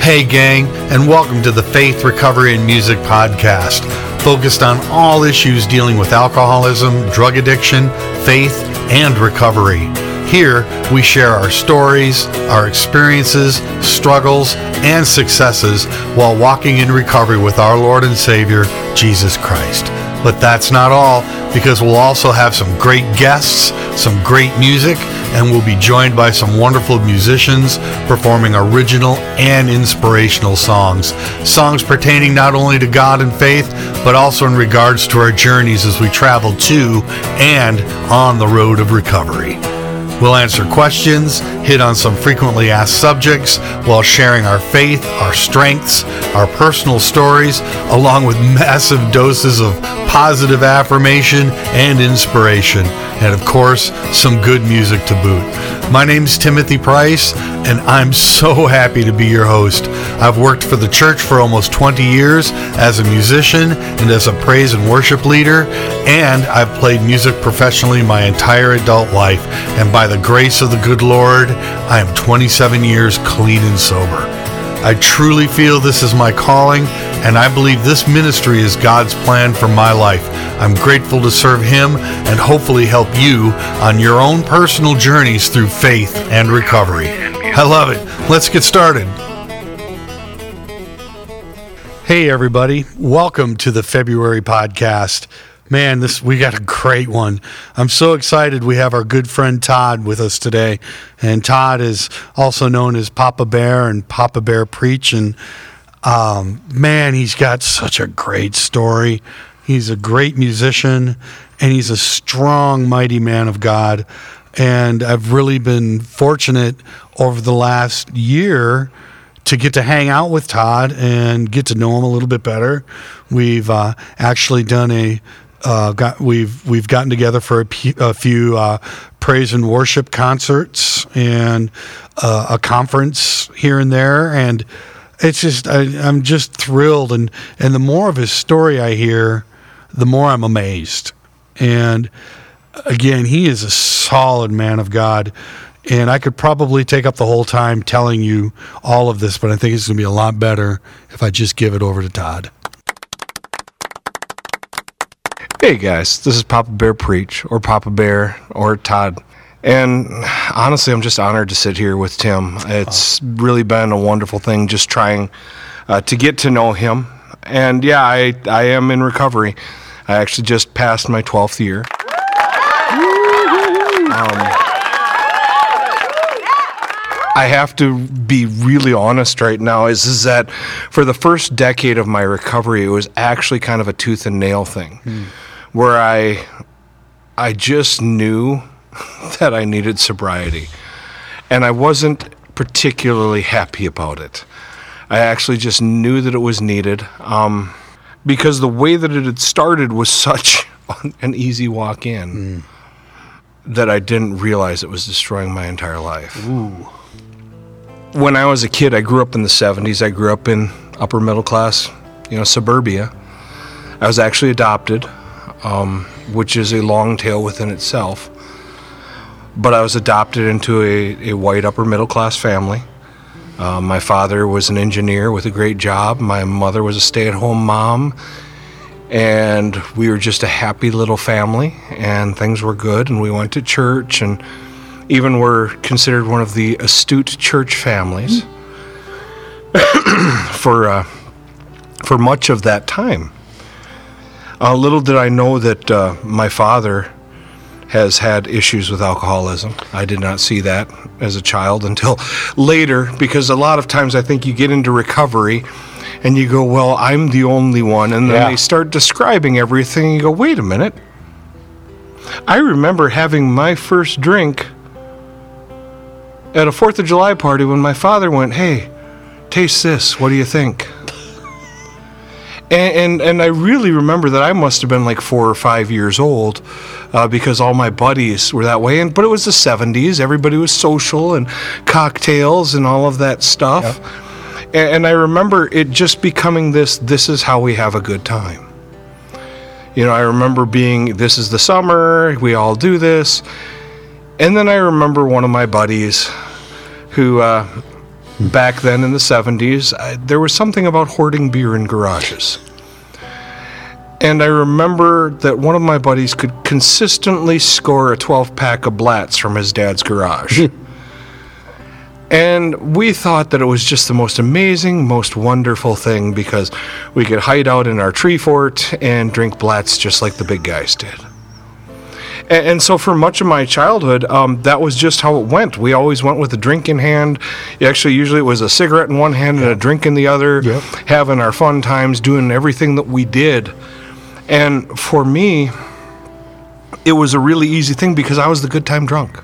Hey, gang, and welcome to the Faith, Recovery, and Music podcast, focused on all issues dealing with alcoholism, drug addiction, faith, and recovery. Here, we share our stories, our experiences, struggles, and successes while walking in recovery with our Lord and Savior, Jesus Christ. But that's not all, because we'll also have some great guests, some great music, and we'll be joined by some wonderful musicians performing original and inspirational songs. Songs pertaining not only to God and faith, but also in regards to our journeys as we travel to and on the road of recovery. We'll answer questions, hit on some frequently asked subjects while sharing our faith, our strengths, our personal stories, along with massive doses of positive affirmation and inspiration, and of course, some good music to boot. My name's Timothy Price, and I'm so happy to be your host. I've worked for the church for almost 20 years as a musician and as a praise and worship leader, and I've played music professionally my entire adult life, and by the grace of the good Lord, I am 27 years clean and sober. I truly feel this is my calling, and I believe this ministry is God's plan for my life. I'm grateful to serve Him and hopefully help you on your own personal journeys through faith and recovery. I love it. Let's get started. Hey, everybody. Welcome to the February podcast. Man, this we got a great one. I'm so excited. We have our good friend Todd with us today, and Todd is also known as Papa Bear and Papa Bear Preach. And um, man, he's got such a great story. He's a great musician, and he's a strong, mighty man of God. And I've really been fortunate over the last year to get to hang out with Todd and get to know him a little bit better. We've uh, actually done a uh, got we've we've gotten together for a, p- a few uh, praise and worship concerts and uh, a conference here and there, and it's just I, I'm just thrilled. And and the more of his story I hear, the more I'm amazed. And again, he is a solid man of God. And I could probably take up the whole time telling you all of this, but I think it's going to be a lot better if I just give it over to Todd. Hey guys, this is Papa Bear Preach, or Papa Bear, or Todd. And honestly, I'm just honored to sit here with Tim. It's really been a wonderful thing just trying uh, to get to know him. And yeah, I, I am in recovery. I actually just passed my 12th year. Um, I have to be really honest right now is, is that for the first decade of my recovery, it was actually kind of a tooth and nail thing where I I just knew that I needed sobriety. And I wasn't particularly happy about it. I actually just knew that it was needed um, because the way that it had started was such an easy walk in that I didn't realize it was destroying my entire life. When I was a kid, I grew up in the 70s. I grew up in upper middle class, you know, suburbia. I was actually adopted um, which is a long tale within itself. But I was adopted into a, a white upper middle class family. Uh, my father was an engineer with a great job. My mother was a stay at home mom. And we were just a happy little family, and things were good. And we went to church, and even were considered one of the astute church families for, uh, for much of that time. Uh, little did I know that uh, my father has had issues with alcoholism. I did not see that as a child until later because a lot of times I think you get into recovery and you go, Well, I'm the only one. And then Yeah. they start describing everything and you go, Wait a minute. I remember having my first drink at a 4th of July party when my father went, Hey, taste this. What do you think? And, and and I really remember that I must have been like four or five years old, uh, because all my buddies were that way. And but it was the '70s; everybody was social and cocktails and all of that stuff. And, and I remember it just becoming this: this is how we have a good time. You know, I remember being, this is the summer, we all do this. And then I remember one of my buddies who uh, back then in the 70s, I, there was something about hoarding beer in garages. And I remember that one of my buddies could consistently score a 12 pack of Blatz from his dad's garage. Hmm. and we thought that it was just the most amazing, most wonderful thing because we could hide out in our tree fort and drink Blatz just like the big guys did. And, and so for much of my childhood, um, that was just how it went. We always went with a drink in hand. Actually, usually it was a cigarette in one hand and a drink in the other, Yep. having our fun times, doing everything that we did. And for me, it was a really easy thing because I was the good time drunk.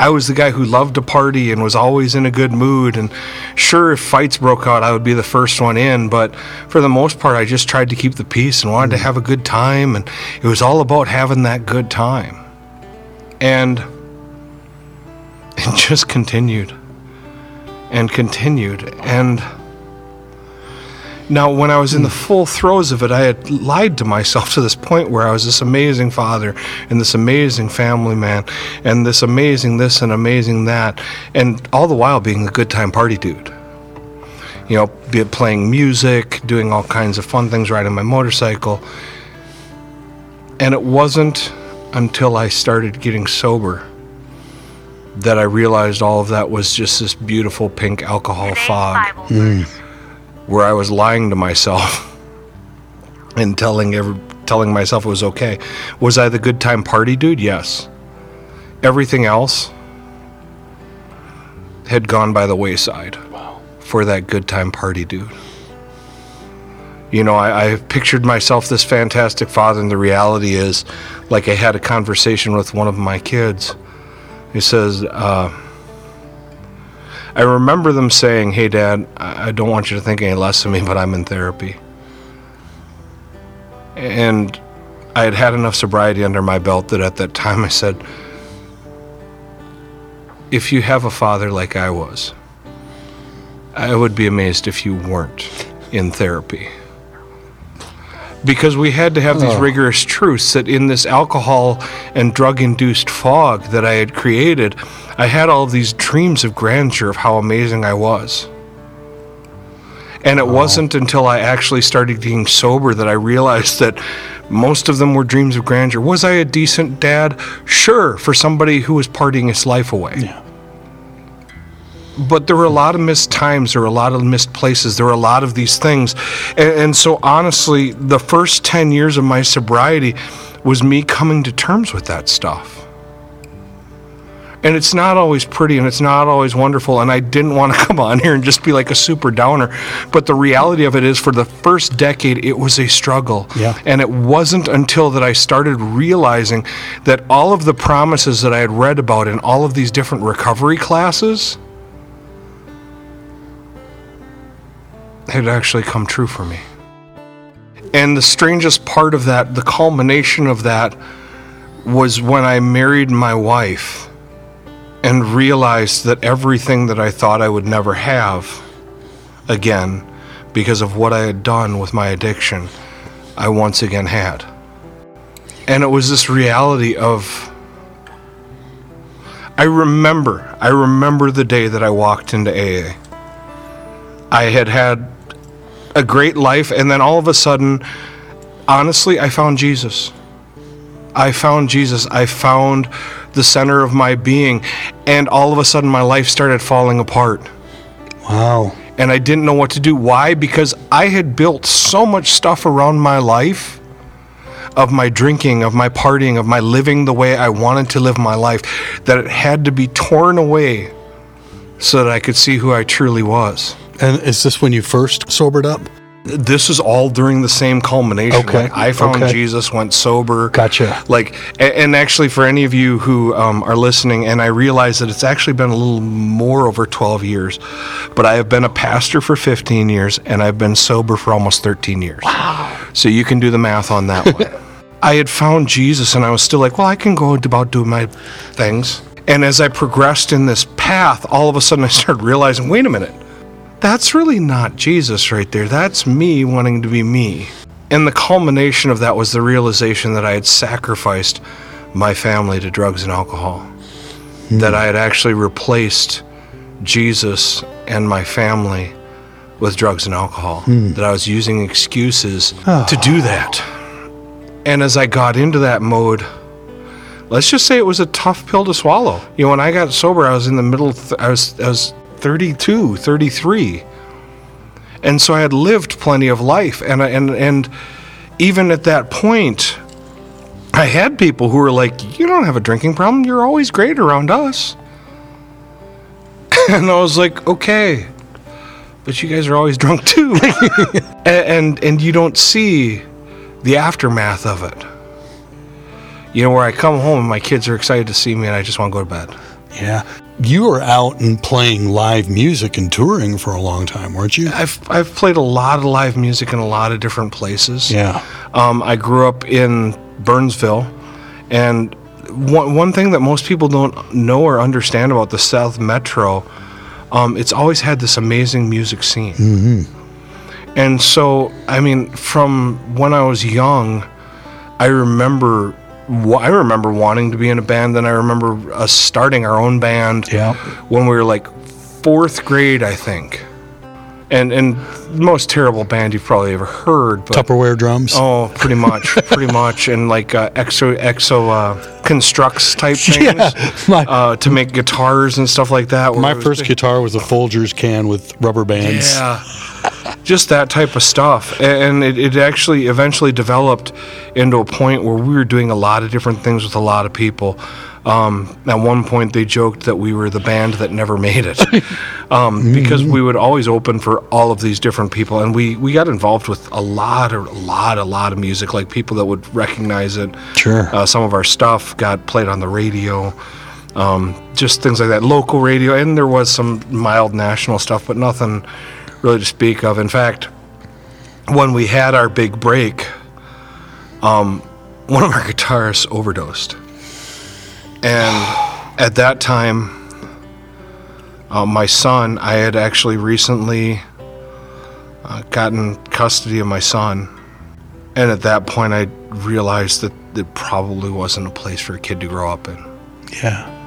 I was the guy who loved to party and was always in a good mood. And sure, if fights broke out, I would be the first one in. But for the most part, I just tried to keep the peace and wanted to have a good time. And it was all about having that good time. And it just continued and continued. And now, when I was in the hmm. full throes of it, I had lied to myself to this point where I was this amazing father and this amazing family man and this amazing this and amazing that, and all the while being a good time party dude. You know, be it playing music, doing all kinds of fun things, riding my motorcycle. And it wasn't until I started getting sober that I realized all of that was just this beautiful pink alcohol Today's fog Bible verse. Hmm. Where I was lying to myself and telling every, telling myself it was okay. Was I the good time party dude? Yes. Everything else had gone by the wayside for that good time party dude. You know, I, I pictured myself this fantastic father, and the reality is, like I had a conversation with one of my kids. He says, uh, I remember them saying, Hey, Dad, I don't want you to think any less of me, but I'm in therapy. And I had had enough sobriety under my belt that at that time I said, If you have a father like I was, I would be amazed if you weren't in therapy. Because we had to have these Oh. rigorous truths that in this alcohol and drug induced fog that I had created, I had all these dreams of grandeur of how amazing I was. And it wasn't until I actually started getting sober that I realized that most of them were dreams of grandeur. Was I a decent dad? Sure, for somebody who was partying his life away. Yeah. But there were a lot of missed times, there were a lot of missed places, there were a lot of these things. And, and so, honestly, the first 10 years of my sobriety was me coming to terms with that stuff. And it's not always pretty and it's not always wonderful. And I didn't want to come on here and just be like a super downer. But the reality of it is, for the first decade, it was a struggle. Yeah. And it wasn't until that I started realizing that all of the promises that I had read about in all of these different recovery classes had actually come true for me. And the strangest part of that, the culmination of that, was when I married my wife and realized that everything that I thought I would never have again because of what I had done with my addiction, I once again had. And it was this reality of I remember, I remember the day that I walked into AA. I had had a great life, and then all of a sudden, honestly, I found Jesus. I found Jesus. I found the center of my being, and all of a sudden, my life started falling apart. Wow. And I didn't know what to do. Why? Because I had built so much stuff around my life of my drinking, of my partying, of my living the way I wanted to live my life that it had to be torn away so that I could see who I truly was. And is this when you first sobered up? This is all during the same culmination. Okay, Like, I found okay. Jesus, went sober. Gotcha. Like, and actually, for any of you who um, are listening, and I realize that it's actually been a little more over 12 years, but I have been a pastor for 15 years, and I've been sober for almost 13 years. Wow. So you can do the math on that one. I had found Jesus, and I was still like, well, I can go about doing my things. And as I progressed in this path, all of a sudden I started realizing, wait a minute, that's really not Jesus right there. That's me wanting to be me. And the culmination of that was the realization that I had sacrificed my family to drugs and alcohol. Hmm. That I had actually replaced Jesus and my family with drugs and alcohol. Hmm. That I was using excuses ah. to do that. And as I got into that mode, let's just say it was a tough pill to swallow. You know, when I got sober, I was in the middle. Th- I was I was 32, 33, and so I had lived plenty of life, and and and even at that point, I had people who were like, "You don't have a drinking problem. You're always great around us." and I was like, "Okay." But you guys are always drunk too, and, and and you don't see the aftermath of it. You know, where I come home and my kids are excited to see me and I just want to go to bed. Yeah. You were out and playing live music and touring for a long time, weren't you? I've, I've played a lot of live music in a lot of different places. Yeah. Um, I grew up in Burnsville, and one, one thing that most people don't know or understand about the South Metro, um, it's always had this amazing music scene. Mm-hmm. And so, I mean, from when I was young, I remember. I remember wanting to be in a band. Then I remember us starting our own band Yeah. when we were like fourth grade, I think. And and most terrible band you've probably ever heard. But Tupperware drums. Oh, pretty much, pretty much, and like uh, exo exo uh, constructs type things Yeah, my- uh, to make guitars and stuff like that. My first big- guitar was a Folgers can with rubber bands. yeah, just that type of stuff, and it, it actually eventually developed into a point where we were doing a lot of different things with a lot of people. Um, at one point, they joked that we were the band that never made it, um, because we would always open for all of these different people, and we, we got involved with a lot a lot a lot of music, like people that would recognize it. Sure. Uh, some of our stuff got played on the radio, um, just things like that, local radio, and there was some mild national stuff, but nothing really to speak of. In fact, when we had our big break, um, one of our guitarists overdosed, and at that time, uh, my son, I had actually recently uh, gotten custody of my son. And at that point, I realized that it probably wasn't a place for a kid to grow up in. Yeah.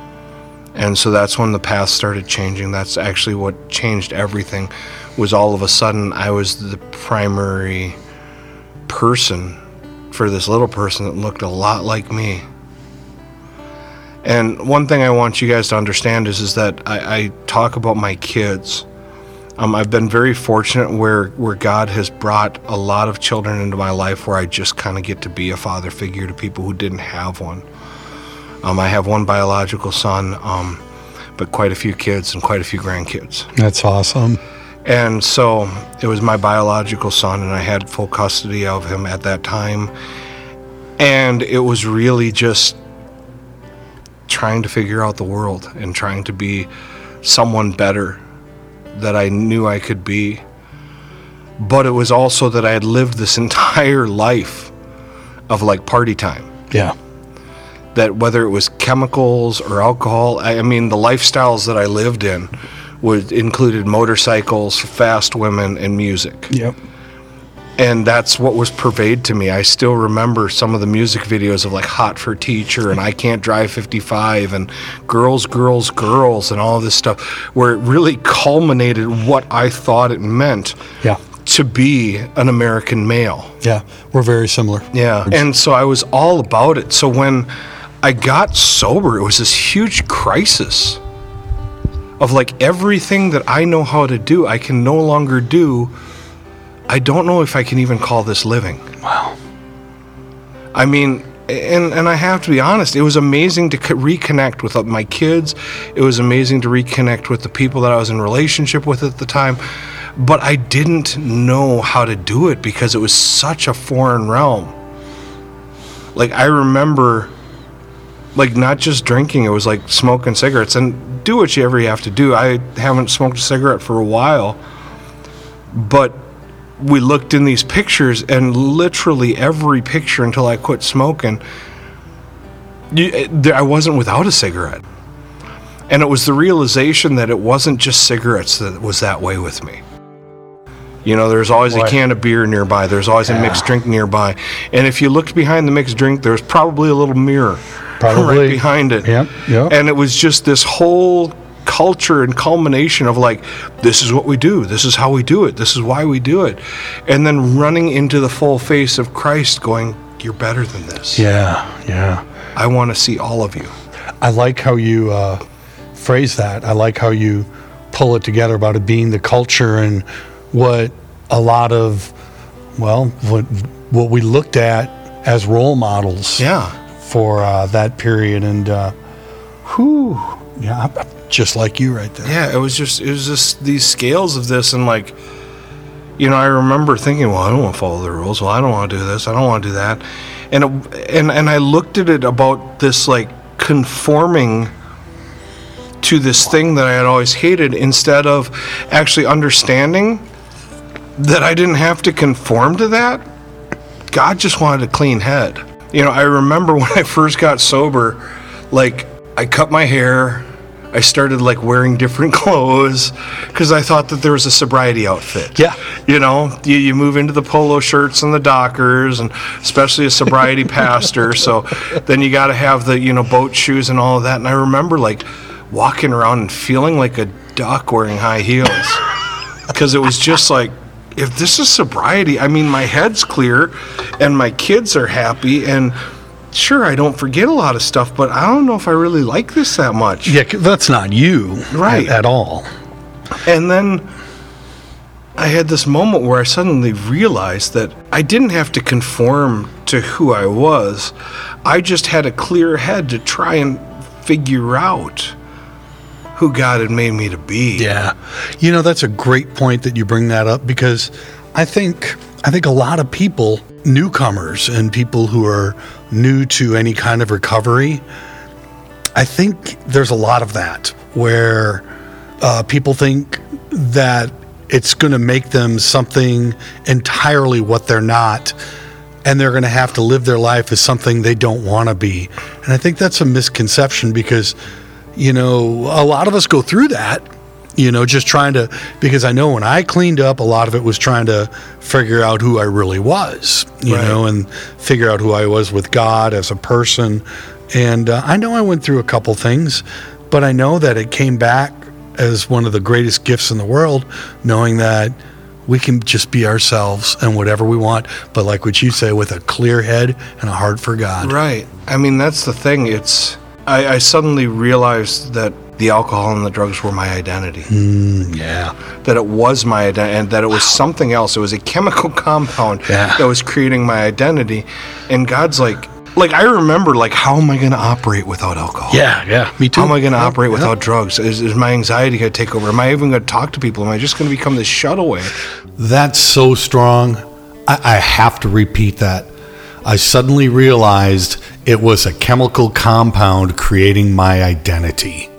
And so that's when the path started changing. That's actually what changed everything. Was all of a sudden I was the primary person for this little person that looked a lot like me. And one thing I want you guys to understand is, is that I, I talk about my kids. Um, I've been very fortunate where, where God has brought a lot of children into my life where I just kind of get to be a father figure to people who didn't have one. Um, I have one biological son, um, but quite a few kids and quite a few grandkids. That's awesome. And so it was my biological son, and I had full custody of him at that time. And it was really just trying to figure out the world and trying to be someone better that I knew I could be. But it was also that I had lived this entire life of like party time Yeah. That whether it was chemicals or alcohol, I, I mean, the lifestyles that I lived in would included motorcycles, fast women, and music. Yep. And that's what was pervade to me. I still remember some of the music videos of like Hot for Teacher and I Can't Drive 55 and Girls, Girls, Girls and all this stuff, where it really culminated what I thought it meant Yeah. to be an American male. Yeah. We're very similar. Yeah. And so I was all about it. So when I got sober, it was this huge crisis of like everything that I know how to do, I can no longer do. I don't know if I can even call this living. Wow. I mean, and and I have to be honest, it was amazing to co- reconnect with uh, my kids. It was amazing to reconnect with the people that I was in relationship with at the time. But I didn't know how to do it because it was such a foreign realm. Like I remember like not just drinking, it was like smoking cigarettes and do whatever you have to do. I haven't smoked a cigarette for a while. But we looked in these pictures and literally every picture until I quit smoking you, eh, there, I wasn't without a cigarette. And it was the realization that it wasn't just cigarettes that was that way with me. You know, there's always Boy. a can of beer nearby. There's always a mixed drink nearby. And if you looked behind the mixed drink, there's probably a little mirror Probably. right behind it. Yep, yep. And it was just this whole culture and culmination of like this is what we do this is how we do it this is why we do it and then running into the full face of christ going you're better than this Yeah, yeah. i want to see all of you I like how you uh, phrase that. I like how you pull it together about it being the culture and what a lot of, well, what what we looked at as role models yeah for uh, that period. And, uh, whew, yeah, I'm- just like you right there. yeah it was just it was just these scales of this and like you know i remember thinking well i don't want to follow the rules well i don't want to do this i don't want to do that and it, and and i looked at it about this like conforming to this thing that i had always hated instead of actually understanding that i didn't have to conform to that god just wanted a clean head you know i remember when i first got sober like i cut my hair I started like wearing different clothes because I thought that there was a sobriety outfit. Yeah. You know, you, you move into the polo shirts and the Dockers, and especially a sobriety pastor. So then you got to have the, you know, boat shoes and all of that. And I remember like walking around and feeling like a duck wearing high heels because it was just like, if this is sobriety, I mean, my head's clear and my kids are happy and sure, I don't forget a lot of stuff, but I don't know if I really like this that much. Yeah, that's not you Right. at, at all. And then I had this moment where I suddenly realized that I didn't have to conform to who I was. I just had a clear head to try and figure out who God had made me to be. Yeah. You know, that's a great point that you bring that up because I think I think a lot of people, newcomers and people who are new to any kind of recovery, I think there's a lot of that where uh, people think that it's going to make them something entirely what they're not and they're going to have to live their life as something they don't want to be. And I think that's a misconception because, you know, a lot of us go through that, you know, just trying to, because I know when I cleaned up, a lot of it was trying to figure out who I really was, you Right. know, and figure out who I was with God as a person. And uh, I know I went through a couple things, but I know that it came back as one of the greatest gifts in the world, knowing that we can just be ourselves and whatever we want, but like what you say, with a clear head and a heart for God. Right. I mean, that's the thing. It's I, I suddenly realized that the alcohol and the drugs were my identity. Mm, yeah. That it was my identity, and that it was something else. It was a chemical compound Yeah. that was creating my identity. And God's like, like I remember, like, how am I going to operate without alcohol? Yeah, yeah. Me too. How am I going to Yep, operate yep. without drugs? Is, is my anxiety going to take over? Am I even going to talk to people? Am I just going to become this shutaway? That's so strong. I, I have to repeat that. I suddenly realized it was a chemical compound creating my identity.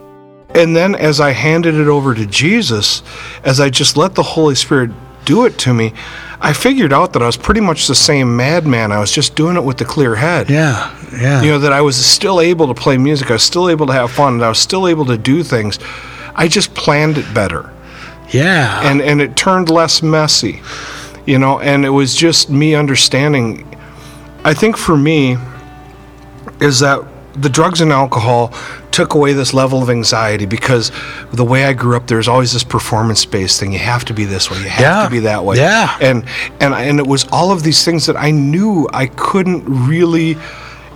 And then as I handed it over to Jesus, as I just let the Holy Spirit do it to me, I figured out that I was pretty much the same madman. I was just doing it with a clear head. Yeah, yeah. You know, that I was still able to play music, I was still able to have fun, and I was still able to do things. I just planned it better. yeah. And and it turned less messy. You know, and it was just me understanding I think for me is that the drugs and alcohol took away this level of anxiety because the way I grew up, there's always this performance based thing. You have to be this way. You have Yeah. to be that way. Yeah. And and and it was all of these things that I knew I couldn't really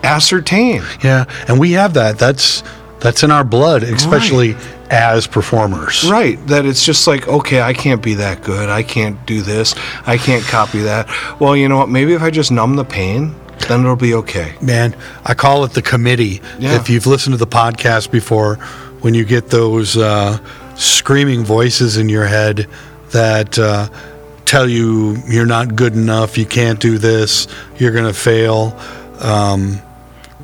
ascertain. yeah. And we have that. That's that's in our blood, especially as performers. Right. That it's just like, okay, I can't be that good. I can't do this. I can't copy that. Well, you know what? Maybe if I just numb the pain, then it'll be okay. Man, I call it the committee. Yeah. If you've listened to the podcast before, when you get those uh, screaming voices in your head that uh, tell you you're not good enough, you can't do this, you're going to fail. Um,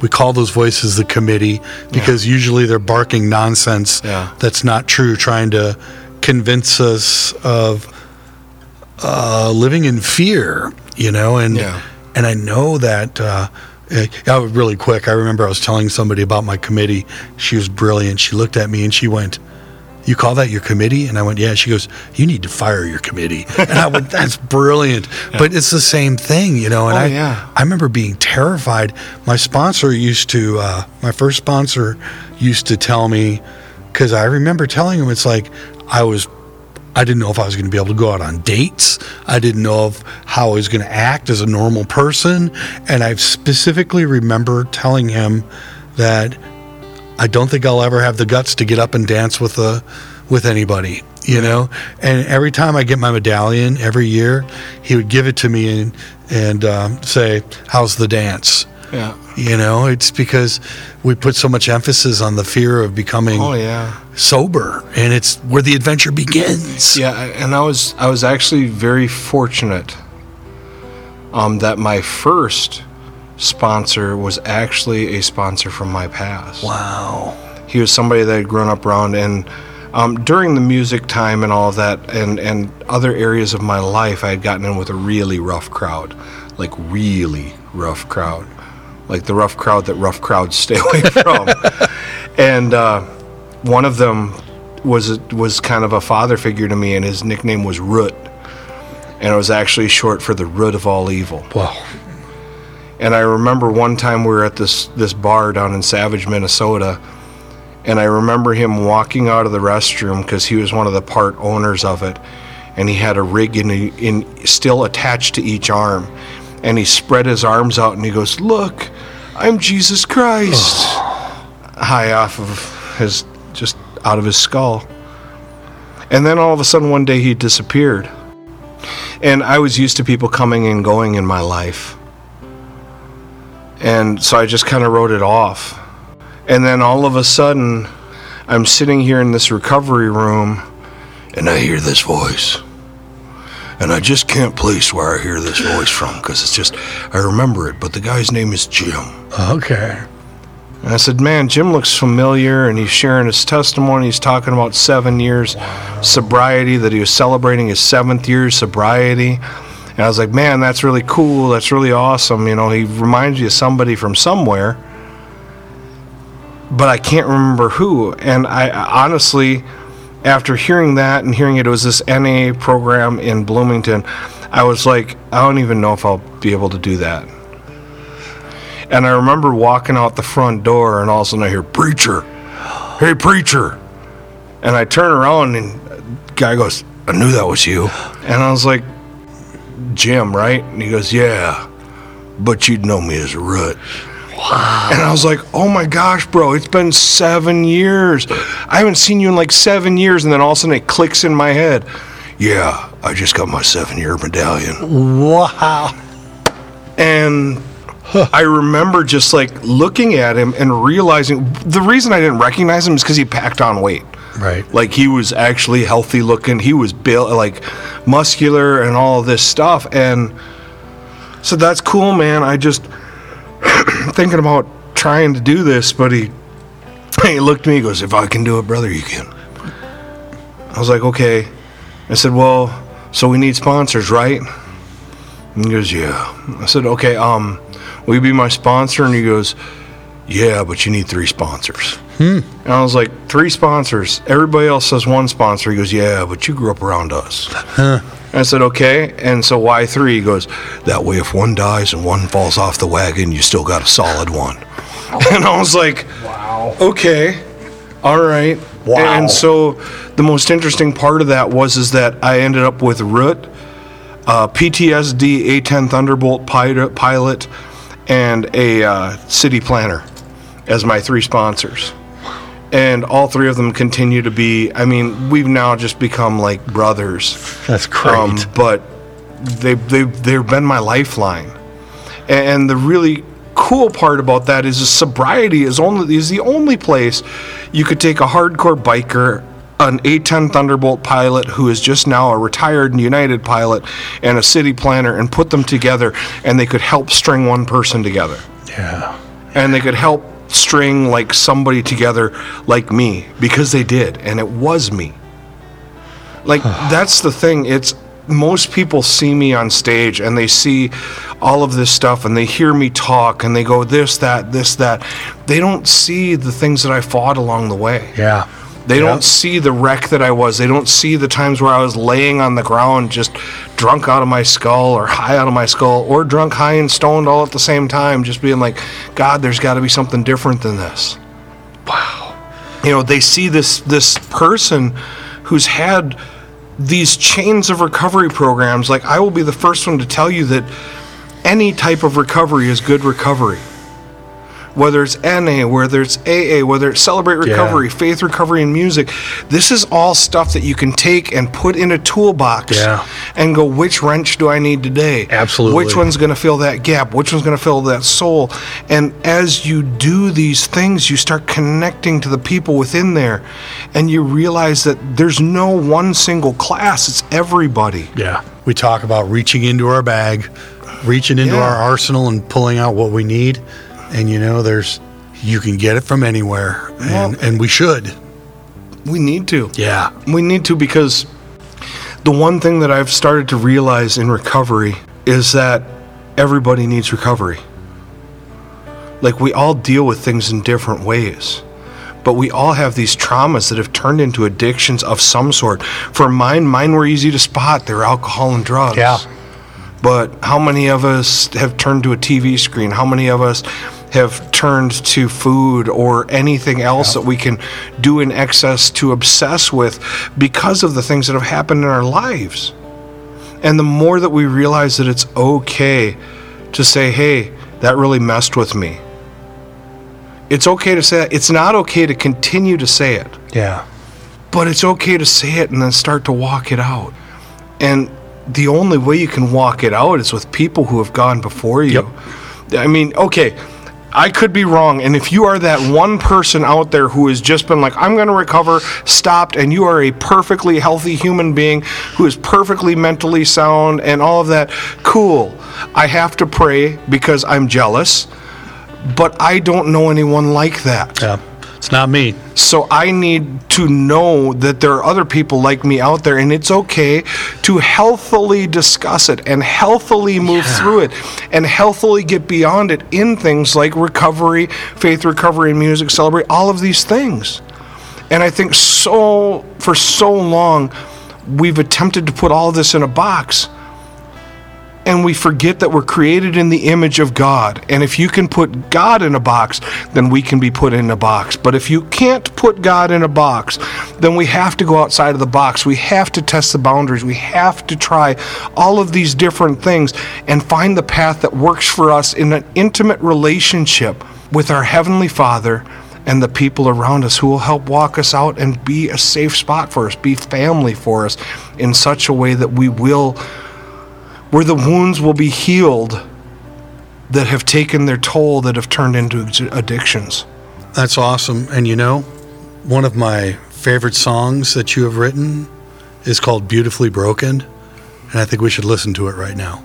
we call those voices the committee because usually they're barking nonsense Yeah. that's not true, trying to convince us of uh, living in fear, you know, and Yeah. And I know that. Uh, eh, yeah, really quick. I remember I was telling somebody about my committee. She was brilliant. She looked at me and she went, "You call that your committee?" And I went, "Yeah." She goes, "You need to fire your committee." And I went, "That's brilliant." But it's the same thing, you know. And Oh, I, yeah. I remember being terrified. My sponsor used to, uh, my first sponsor used to tell me because I remember telling him it's like I was. I didn't know if I was going to be able to go out on dates. I didn't know if how I was going to act as a normal person. And I specifically remember telling him that I don't think I'll ever have the guts to get up and dance with a with anybody, you know. And every time I get my medallion every year, he would give it to me and and um, say, "How's the dance?" Yeah. You know, it's because we put so much emphasis on the fear of becoming Oh yeah. Sober, and it's where the adventure begins. Yeah, and I was I was actually very fortunate um, that my first sponsor was actually a sponsor from my past. Wow. He was somebody that had grown up around, and um, during the music time and all of that, and and other areas of my life, I had gotten in with a really rough crowd, like really rough crowd, like the rough crowd that rough crowds stay away from. and uh, one of them was was kind of a father figure to me, and his nickname was Root, and it was actually short for the root of all evil. Wow. And I remember one time we were at this this bar down in Savage, Minnesota, and I remember him walking out of the restroom because he was one of the part owners of it, and he had a rig in, in still attached to each arm, and he spread his arms out and he goes, "Look, I'm Jesus Christ," high off of his just out of his skull. And then all of a sudden one day he disappeared. And I was used to people coming and going in my life. And so I just kind of wrote it off. And then all of a sudden, I'm sitting here in this recovery room and I hear this voice. And I just can't place where I hear this voice from because it's just, I remember it, but the guy's name is Jim. Okay. And I said, Man, Jim looks familiar, and he's sharing his testimony. He's talking about seven years sobriety, that he was celebrating his seventh year sobriety. And I was like, Man, that's really cool. That's really awesome. You know, he reminds you of somebody from somewhere, but I can't remember who. And I honestly, after hearing that and hearing it, it was this NA program in Bloomington, I was like, I don't even know if I'll be able to do that. And I remember walking out the front door, and all of a sudden I hear, Preacher, hey, preacher. And I turn around, and the guy goes, I knew that was you. And I was like, Jim, right? And he goes, Yeah, but you'd know me as root. And I was like, oh my gosh, bro, it's been seven years. I haven't seen you in like seven years. And then all of a sudden it clicks in my head. Yeah, I just got my seven year medallion. Wow. And I remember just like looking at him and realizing the reason I didn't recognize him is because he packed on weight. Right. Like he was actually healthy looking. He was built like muscular and all this stuff. And so that's cool, man. I just thinking about trying to do this, but he he looked at me. He goes, "If I can do it, brother, you can." I was like, "Okay." I said, "Well, so we need sponsors, right?" And he goes, "Yeah." I said, "Okay. Um, will you be my sponsor?" And he goes, "Yeah, but you need three sponsors." And I was like, three sponsors. Everybody else says one sponsor. He goes, yeah, but you grew up around us. And I said, okay. And so why three? He goes, that way if one dies and one falls off the wagon, you still got a solid one. And I was like, wow. Okay. All right. Wow. And so the most interesting part of that was is that I ended up with Root, uh, PTSD A10 Thunderbolt pilot, pilot and a uh, city planner as my three sponsors. And all three of them continue to be, I mean, we've now just become like brothers. That's great. Um, but they, they, they've been my lifeline. And the really cool part about that is the sobriety is only is the only place you could take a hardcore biker, an A10 Thunderbolt pilot who is just now a retired United pilot, and a city planner, and put them together, and they could help string one person together. Yeah. and they could help string like somebody together like me because they did and it was me. Like that's the thing. It's most people see me on stage and they see all of this stuff and they hear me talk and they go this that this that. They don't see the things that i fought along the way. Yeah. They Yeah. don't see the wreck that I was. They don't see the times where I was laying on the ground, just drunk out of my skull, or high out of my skull, or drunk, high, and stoned all at the same time, just being like, God, there's got to be something different than this. Wow. you know, they see this this person who's had these chains of recovery programs. Like I will be the first one to tell you that any type of recovery is good recovery whether it's NA, whether it's AA, whether it's Celebrate Recovery, Yeah. Faith Recovery and Music. This is all stuff that you can take and put in a toolbox Yeah. and go, which wrench do I need today? Absolutely. Which one's going to fill that gap? Which one's going to fill that soul? And as you do these things, you start connecting to the people within there and you realize that there's no one single class, it's everybody. Yeah. We talk about reaching into our bag, reaching into Yeah. our arsenal and pulling out what we need. And you know, there's you can get it from anywhere. And Well- and we should. We need to. Yeah. We need to because the one thing that I've started to realize in recovery is that everybody needs recovery. Like we all deal with things in different ways. But we all have these traumas that have turned into addictions of some sort. For mine, mine were easy to spot. They're alcohol and drugs. Yeah. But how many of us have turned to a TV screen? How many of us have turned to food or anything else that we can do in excess to obsess with because of the things that have happened in our lives? And the more that we realize that it's okay to say, hey, that really messed with me. It's okay to say that. It's not okay to continue to say it Yeah. but it's okay to say it and then start to walk it out. And the only way you can walk it out is with people who have gone before you. I mean, okay, I could be wrong. And if you are that one person out there who has just been like, I'm going to recover, stopped, and you are a perfectly healthy human being who is perfectly mentally sound and all of that, cool. I have to pray because I'm jealous, but I don't know anyone like that. Yeah. It's not me. So I need to know that there are other people like me out there, and it's okay to healthily discuss it and healthily move through it and healthily get beyond it in things like recovery, faith recovery, and music celebrate, all of these things. And I think so, for so long, we've attempted to put all this in a box and we forget that we're created in the image of God. And if you can put God in a box, then we can be put in a box. But if you can't put God in a box, then we have to go outside of the box. We have to test the boundaries. We have to try all of these different things and find the path that works for us in an intimate relationship with our Heavenly Father and the people around us who will help walk us out and be a safe spot for us, be family for us in such a way that we will where the wounds will be healed that have taken their toll, that have turned into addictions. That's awesome. And you know, one of my favorite songs that you have written is called Beautifully Broken. And I think we should listen to it right now.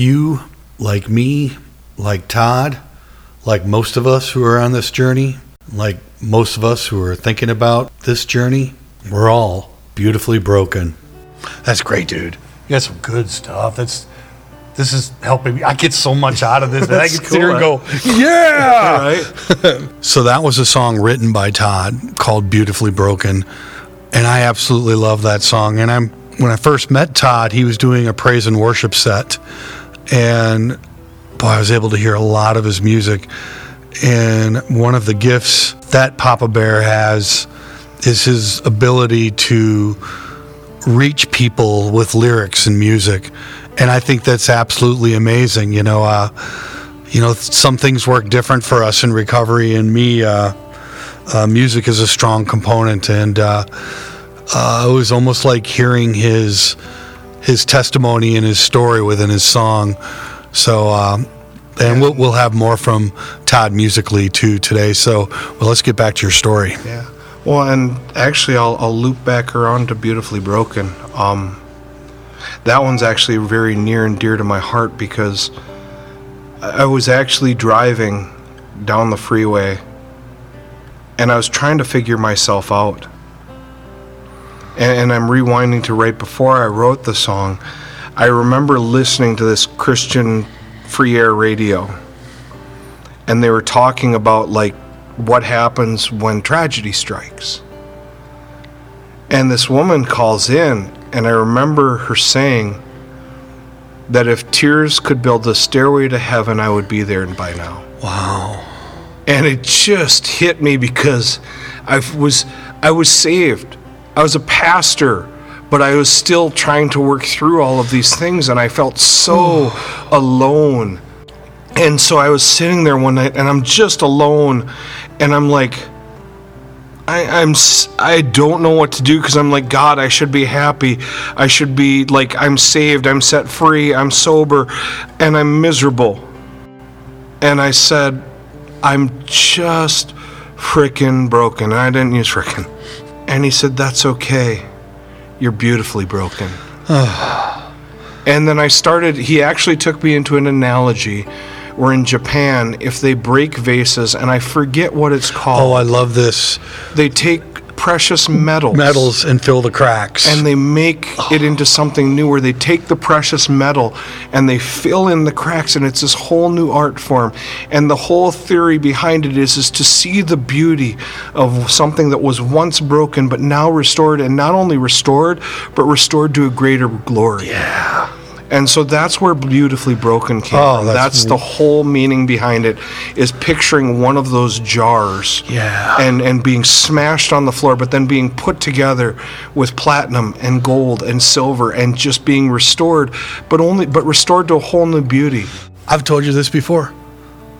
You, like me, like Todd, like most of us who are on this journey, like most of us who are thinking about this journey, we're all beautifully broken. That's great, dude. You got some good stuff. That's this is helping me. I get so much out of this that I can sit here and go, yeah. Right? So that was a song written by Todd called Beautifully Broken. And I absolutely love that song. And I'm when I first met Todd, he was doing a praise and worship set. And boy, I was able to hear a lot of his music. And one of the gifts that Papa Bear has is his ability to reach people with lyrics and music. And I think that's absolutely amazing. You know, uh, you know, some things work different for us in recovery. And me, uh, uh, music is a strong component, and uh, uh, it was almost like hearing his his testimony and his story within his song. So, um, and we'll we'll have more from Todd musically too today. So, well, let's get back to your story. Yeah. Well, and actually, I'll, I'll loop back around to Beautifully Broken. Um, that one's actually very near and dear to my heart because I was actually driving down the freeway and I was trying to figure myself out. And, and I'm rewinding to right before I wrote the song. I remember listening to this Christian free air radio, and they were talking about like what happens when tragedy strikes. And this woman calls in, and I remember her saying that if tears could build a stairway to heaven, I would be there by now. Wow. And it just hit me because I was I was saved. I was a pastor, but I was still trying to work through all of these things and I felt so alone. And so I was sitting there one night and I'm just alone and I'm like I, I'm I don't know what to do because I'm like God. I should be happy. I should be like I'm saved. I'm set free. I'm sober, and I'm miserable. And I said, I'm just freaking broken. I didn't use frickin'. And he said, That's okay. You're beautifully broken. and then I started, he actually took me into an analogy where in Japan, if they break vases, and I forget what it's called. Oh, I love this. they take precious metals. Metals and fill the cracks. And they make it into something new where they take the precious metal and they fill in the cracks and it's this whole new art form. And the whole theory behind it is is to see the beauty of something that was once broken but now restored and not only restored but restored to a greater glory. Yeah. And so that's where beautifully broken came Oh, from. that's That's, the whole meaning behind it is picturing one of those jars Yeah. and and being smashed on the floor, but then being put together with platinum and gold and silver and just being restored, but only but restored to a whole new beauty. I've told you this before.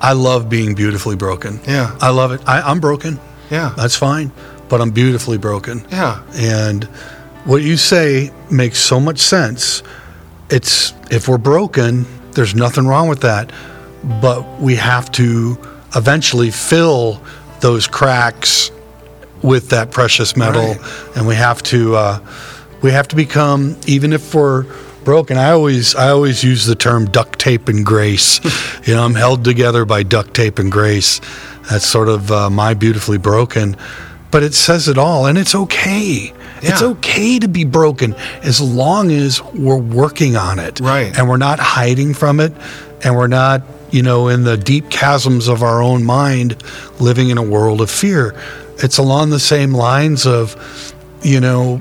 I love being beautifully broken. Yeah. I love it. I, I'm broken. Yeah. That's fine. But I'm beautifully broken. Yeah. And what you say makes so much sense. It's if we're broken, there's nothing wrong with that. But we have to eventually fill those cracks with that precious metal, and we have to uh, we have to become even if we're broken. I always I always use the term duct tape and grace. you know, I'm held together by duct tape and grace. That's sort of uh, my beautifully broken. But it says it all, and it's okay. It's okay to be broken as long as we're working on it, Right. And we're not hiding from it, and we're not, you know, in the deep chasms of our own mind, living in a world of fear. It's along the same lines of, you know,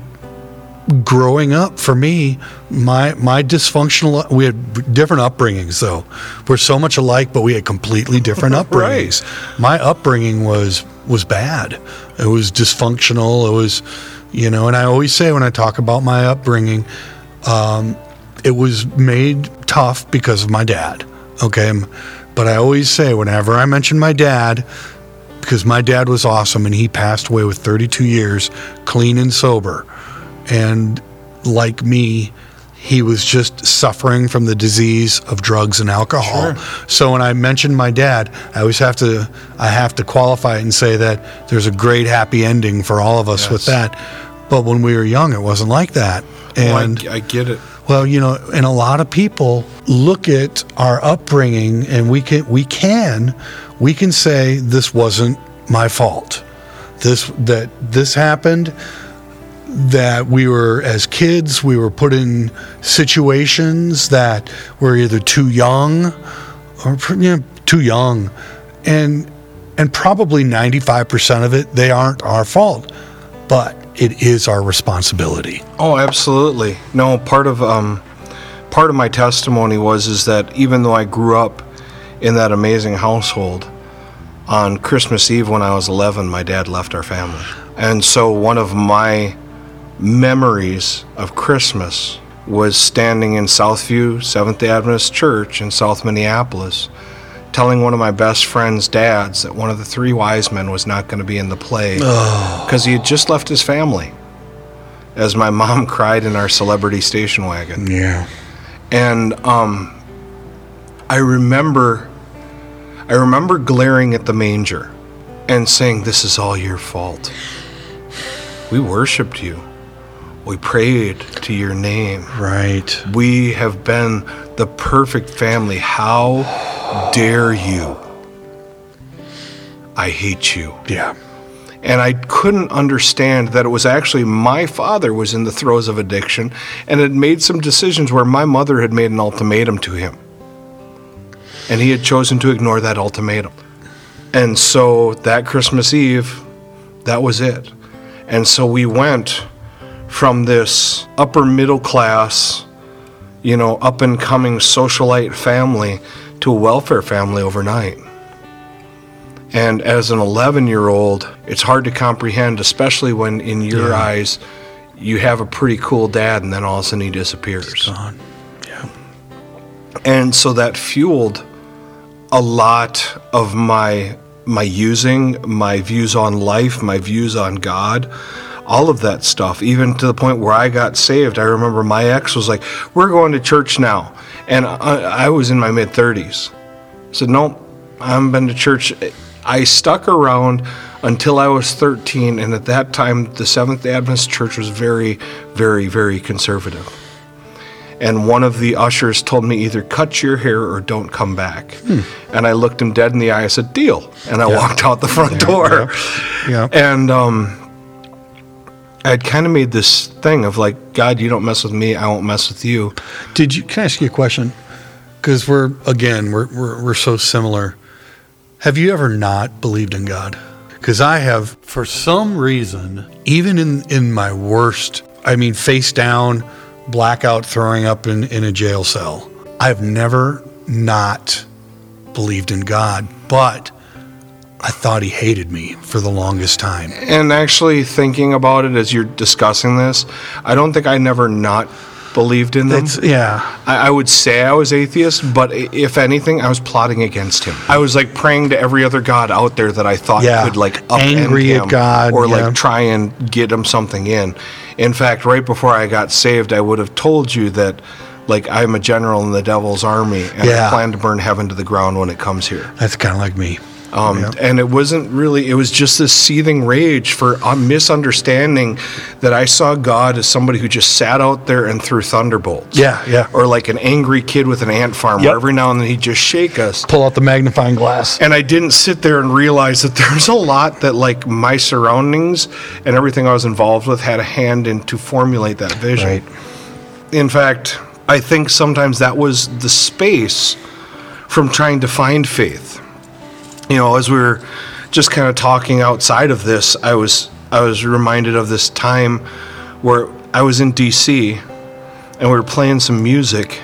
growing up for me my my dysfunctional we had different upbringings though we're so much alike but we had completely different upbringings my upbringing was was bad. It was dysfunctional. It was you know and i always say when i talk about my upbringing um, it was made tough because of my dad okay? But i always say whenever i mention my dad because my dad was awesome and he passed away with 32 years clean and sober. And like me he was just suffering from the disease of drugs and alcohol. So when i mention my dad i always have to i have to qualify it and say that there's a great happy ending for all of us with that. But when we were young it wasn't like that. Well, I- and I, get it. well, you know, and a lot of people look at our upbringing and we can we can we can say this wasn't my fault. This that this happened that we were as kids we were put in situations that were either too young or you know, too young. And and probably 95% of it they aren't our fault but it is our responsibility. Oh, absolutely. No, part of um, part of my testimony was is that even though I grew up in that amazing household, on Christmas Eve when I was 11, my dad left our family, and so one of my memories of Christmas was standing in Southview Seventh Day Adventist Church in South Minneapolis, telling one of my best friend's dads that one of the three wise men was not going to be in the play because he had just left his family as my mom cried in our celebrity station wagon. yeah And um, I remember, I remember glaring at the manger and saying, "This is all your fault. We worshipped you. We prayed to your name. right We have been the perfect family. How dare you? I hate you." yeah and I couldn't understand that it was actually my father was in the throes of addiction and had made some decisions where my mother had made an ultimatum to him. And he had chosen to ignore that ultimatum. And so that Christmas Eve, that was it. And so we went from this upper middle class, you know, up and coming socialite family to a welfare family overnight. And as an 11 year old, it's hard to comprehend, especially when in your eyes you have a pretty cool dad and then all of a sudden he disappears. on yeah And so that fueled a lot of my my using, my views on life, my views on God, all of that stuff, even to the point where I got saved. I remember my ex was like, We're going to church now. And I, I was in my mid 30s. I said, Nope, I haven't been to church. I stuck around until I was 13, and at that time, the Seventh Adventist Church was very, very, very conservative. And one of the ushers told me either cut your hair or don't come back. And I looked him dead in the eye. I said, "Deal." And I walked out the front door. Yeah. And um, I'd kind of made this thing of like, God, you don't mess with me, I won't mess with you. Did you? Can I ask you a question? Because we're again, we're, we're we're so similar. Have you ever not believed in God? Because I have, for some reason, even in in my worst, I mean, face down, blackout, throwing up in in a jail cell. I've never not believed in God, but I thought He hated me for the longest time. And actually, thinking about it as you're discussing this, I don't think I never not believed in them. It's yeah. I, I would say I was atheist, but if anything, I was plotting against him. I was like praying to every other god out there that I thought Yeah. could like Angry at God, or yeah. like try and get him something in. In fact, right before I got saved, I would have told you that like I'm a general in the devil's army and Yeah. I plan to burn heaven to the ground when it comes here. That's kind of like me. Um, Yeah. And it wasn't really, it was just this seething rage for a misunderstanding that I saw God as somebody who just sat out there and threw thunderbolts. Yeah, yeah. Or like an angry kid with an ant farm Yep. where every now and then he'd just shake us. Pull out the magnifying glass. And I didn't sit there and realize that there's a lot that like my surroundings and everything I was involved with had a hand in to formulate that vision. Right. In fact, I think sometimes that was the space from trying to find faith. You know, as we were just kind of talking outside of this, I was I was reminded of this time where I was in DC and we were playing some music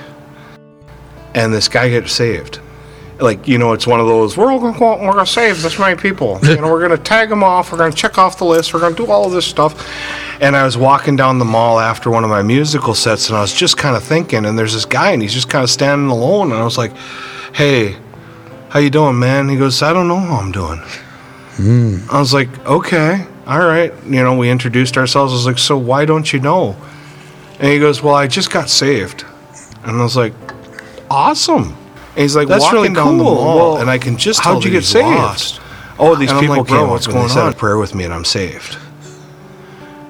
and this guy got saved. Like, you know, it's one of those, we're all gonna go out and we're gonna save this many people. You know, we're gonna tag them off, we're gonna check off the list, we're gonna do all of this stuff. And I was walking down the mall after one of my musical sets and I was just kind of thinking, and there's this guy and he's just kind of standing alone. And I was like, hey, how you doing, man? He goes, I don't know how I'm doing. Hmm. I was like, okay, all right. You know, we introduced ourselves. I was like, so why don't you know? And he goes, well, I just got saved. And I was like, awesome. And he's like, That's walking really cool. mall, Well, and I can just how'd tell you get saved? lost. Oh, these And I'm people like, came what's up and they going said on? a prayer with me, and I'm saved.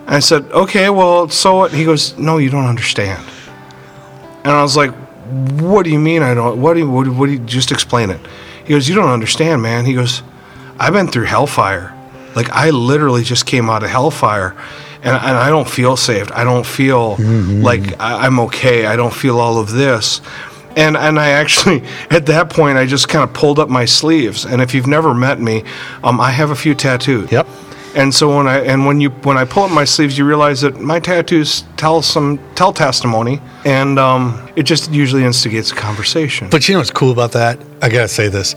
And I said, okay, well, so what? He goes, no, you don't understand. And I was like, what do you mean I don't? What do you, what, what do you, just explain it? He goes, you don't understand, man. He goes, I've been through hellfire. Like, I literally just came out of hellfire. And, and I don't feel saved. I don't feel like I, I'm okay. I don't feel all of this. And, and I actually, at that point, I just kind of pulled up my sleeves. And if you've never met me, um, I have a few tattoos. Yep. And so when I and when you when I pull up my sleeves, you realize that my tattoos tell some tell testimony, and um, it just usually instigates a conversation. But you know what's cool about that? I gotta say this.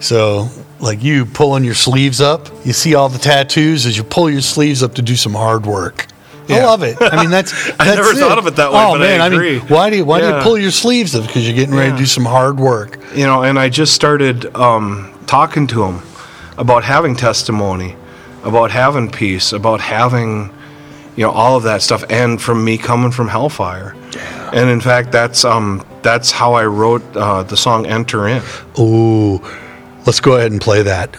So, like you pulling your sleeves up, you see all the tattoos as you pull your sleeves up to do some hard work. I love it. I mean, that's. I that's never thought of it that way, Oh but I man, agree. mean, why do you why do you pull your sleeves up? Because you're getting ready to do some hard work. you know, and I just started um, talking to him about having testimony, about having peace, about having, you know, all of that stuff, and from me coming from hellfire. And in fact, that's um, that's how I wrote uh, the song "Enter In." Ooh, let's go ahead and play that.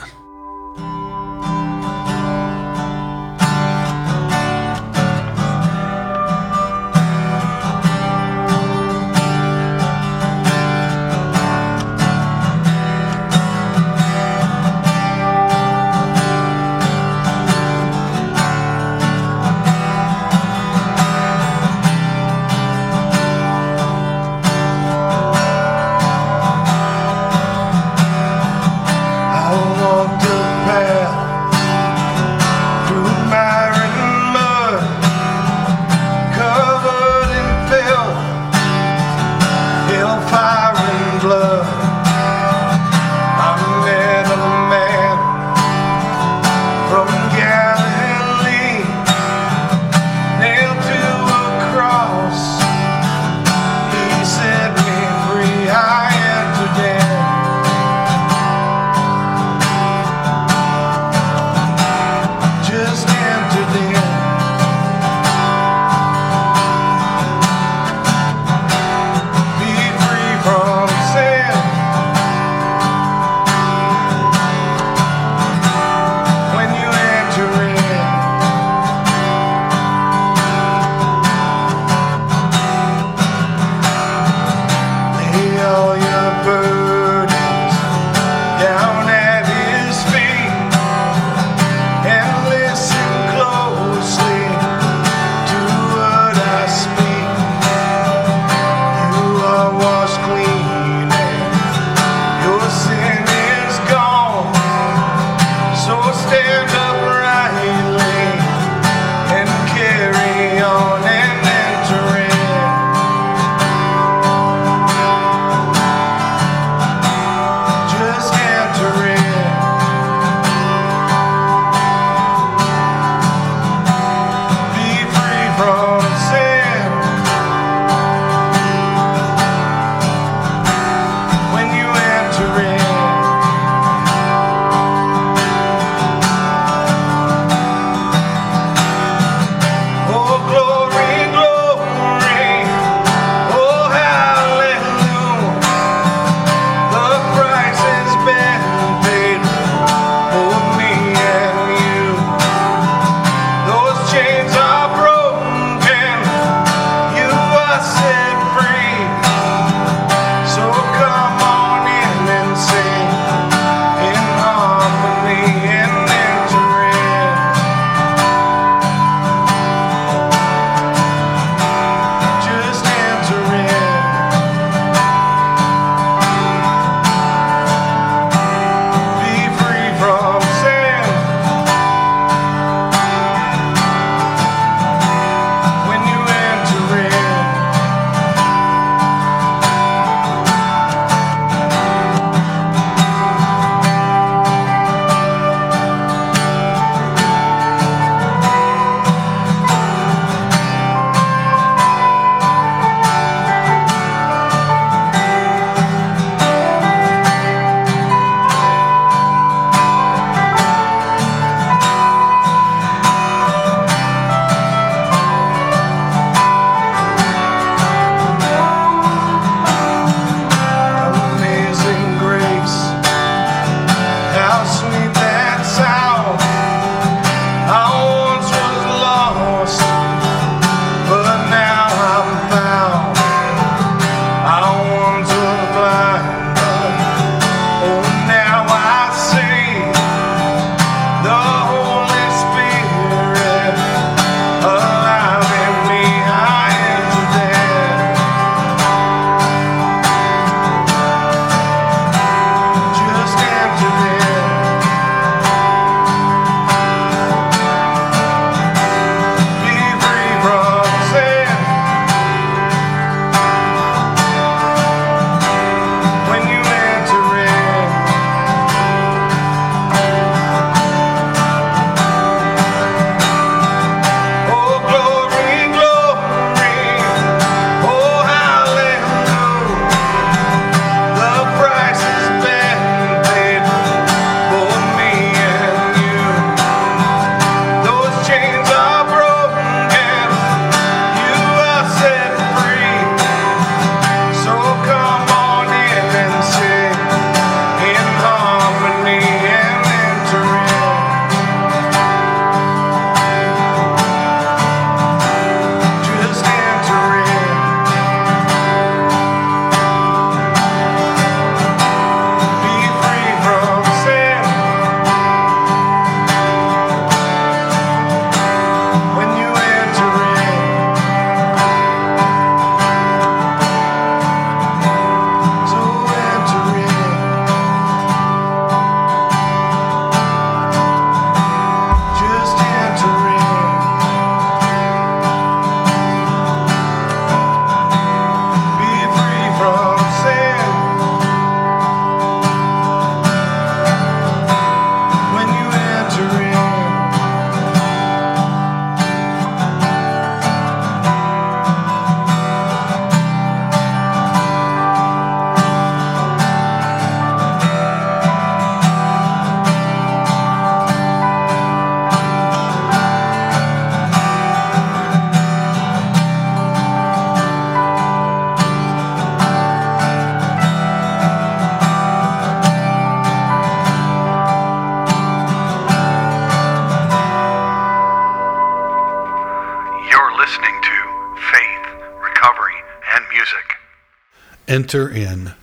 Enter in.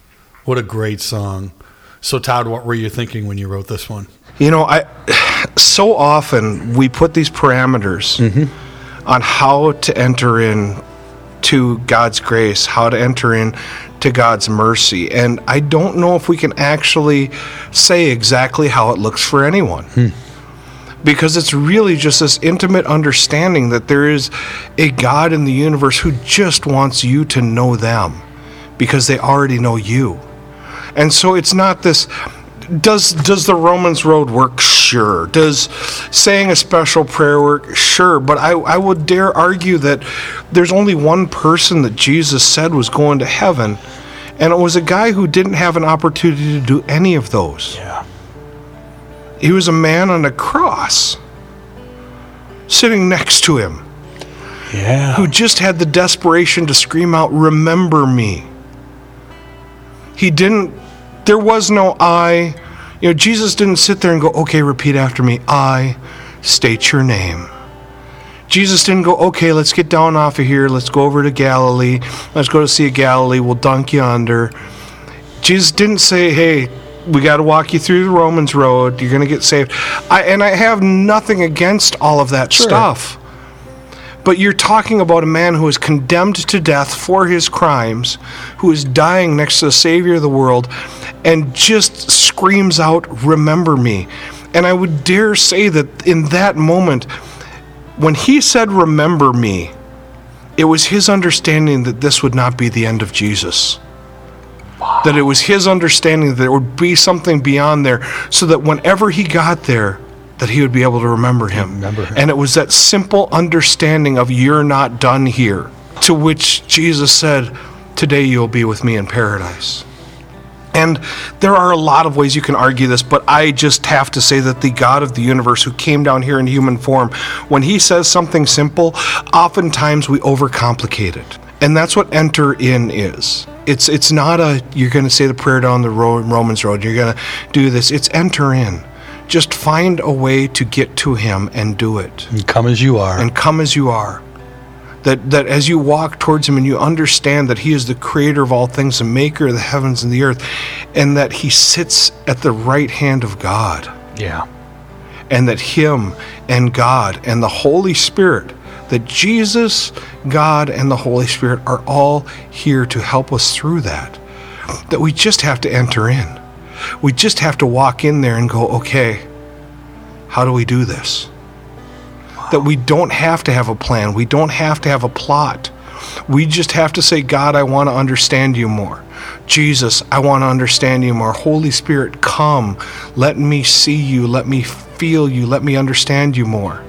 What a great song. So, Todd, what were you thinking when you wrote this one? You know, I so often we put these parameters mm-hmm. on how to enter in to God's grace, how to enter in to God's mercy, and I don't know if we can actually say exactly how it looks for anyone. Hmm. Because it's really just this intimate understanding that there is a God in the universe who just wants you to know them because they already know you. And so it's not this does does the Romans road work? Sure. Does saying a special prayer work? Sure. But I, I would dare argue that there's only one person that Jesus said was going to heaven, and it was a guy who didn't have an opportunity to do any of those. Yeah. He was a man on a cross sitting next to him Yeah. who just had the desperation to scream out, Remember me. He didn't, there was no I. You know, Jesus didn't sit there and go, Okay, repeat after me. I state your name. Jesus didn't go, Okay, let's get down off of here. Let's go over to Galilee. Let's go to Sea of Galilee. We'll dunk you under. Jesus didn't say, Hey, we got to walk you through the Romans road. You're going to get saved. I, and I have nothing against all of that Sure. stuff. But you're talking about a man who is condemned to death for his crimes, who is dying next to the Savior of the world, and just screams out, Remember me. And I would dare say that in that moment, when he said, Remember me, it was his understanding that this would not be the end of Jesus. That it was his understanding that there would be something beyond there, so that whenever he got there, that he would be able to remember him. Remember him. And it was that simple understanding of you're not done here, to which Jesus said, Today you'll be with me in paradise. And there are a lot of ways you can argue this, but I just have to say that the God of the universe who came down here in human form, when he says something simple, oftentimes we overcomplicate it. And that's what enter in is. It's it's not a you're going to say the prayer down the Ro- Romans road, you're going to do this. It's enter in. Just find a way to get to him and do it And come as you are. and come as you are. That, that as you walk towards him and you understand that he is the creator of all things, the maker of the heavens and the earth, and that he sits at the right hand of God, yeah. and that him and God and the Holy Spirit, that Jesus, God, and the Holy Spirit are all here to help us through that. That we just have to enter in. We just have to walk in there and go, okay, how do we do this? that we don't have to have a plan. We don't have to have a plot. We just have to say, God, I want to understand you more. Jesus, I want to understand you more. Holy Spirit, come. Let me see you. Let me feel you. Let me understand you more.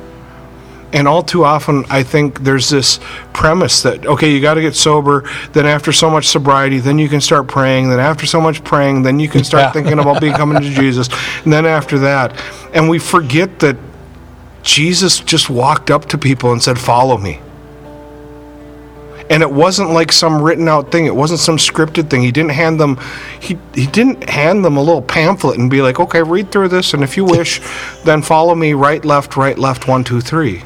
And all too often, I think there's this premise that, okay, you got to get sober. Then, after so much sobriety, then you can start praying. Then, after so much praying, then you can start Yeah. thinking about becoming to Jesus. And then, after that, and we forget that Jesus just walked up to people and said, Follow me. And it wasn't like some written out thing. It wasn't some scripted thing. He didn't hand them he he didn't hand them a little pamphlet and be like, okay, read through this and if you wish, then follow me right, left, right, left, one, two, three.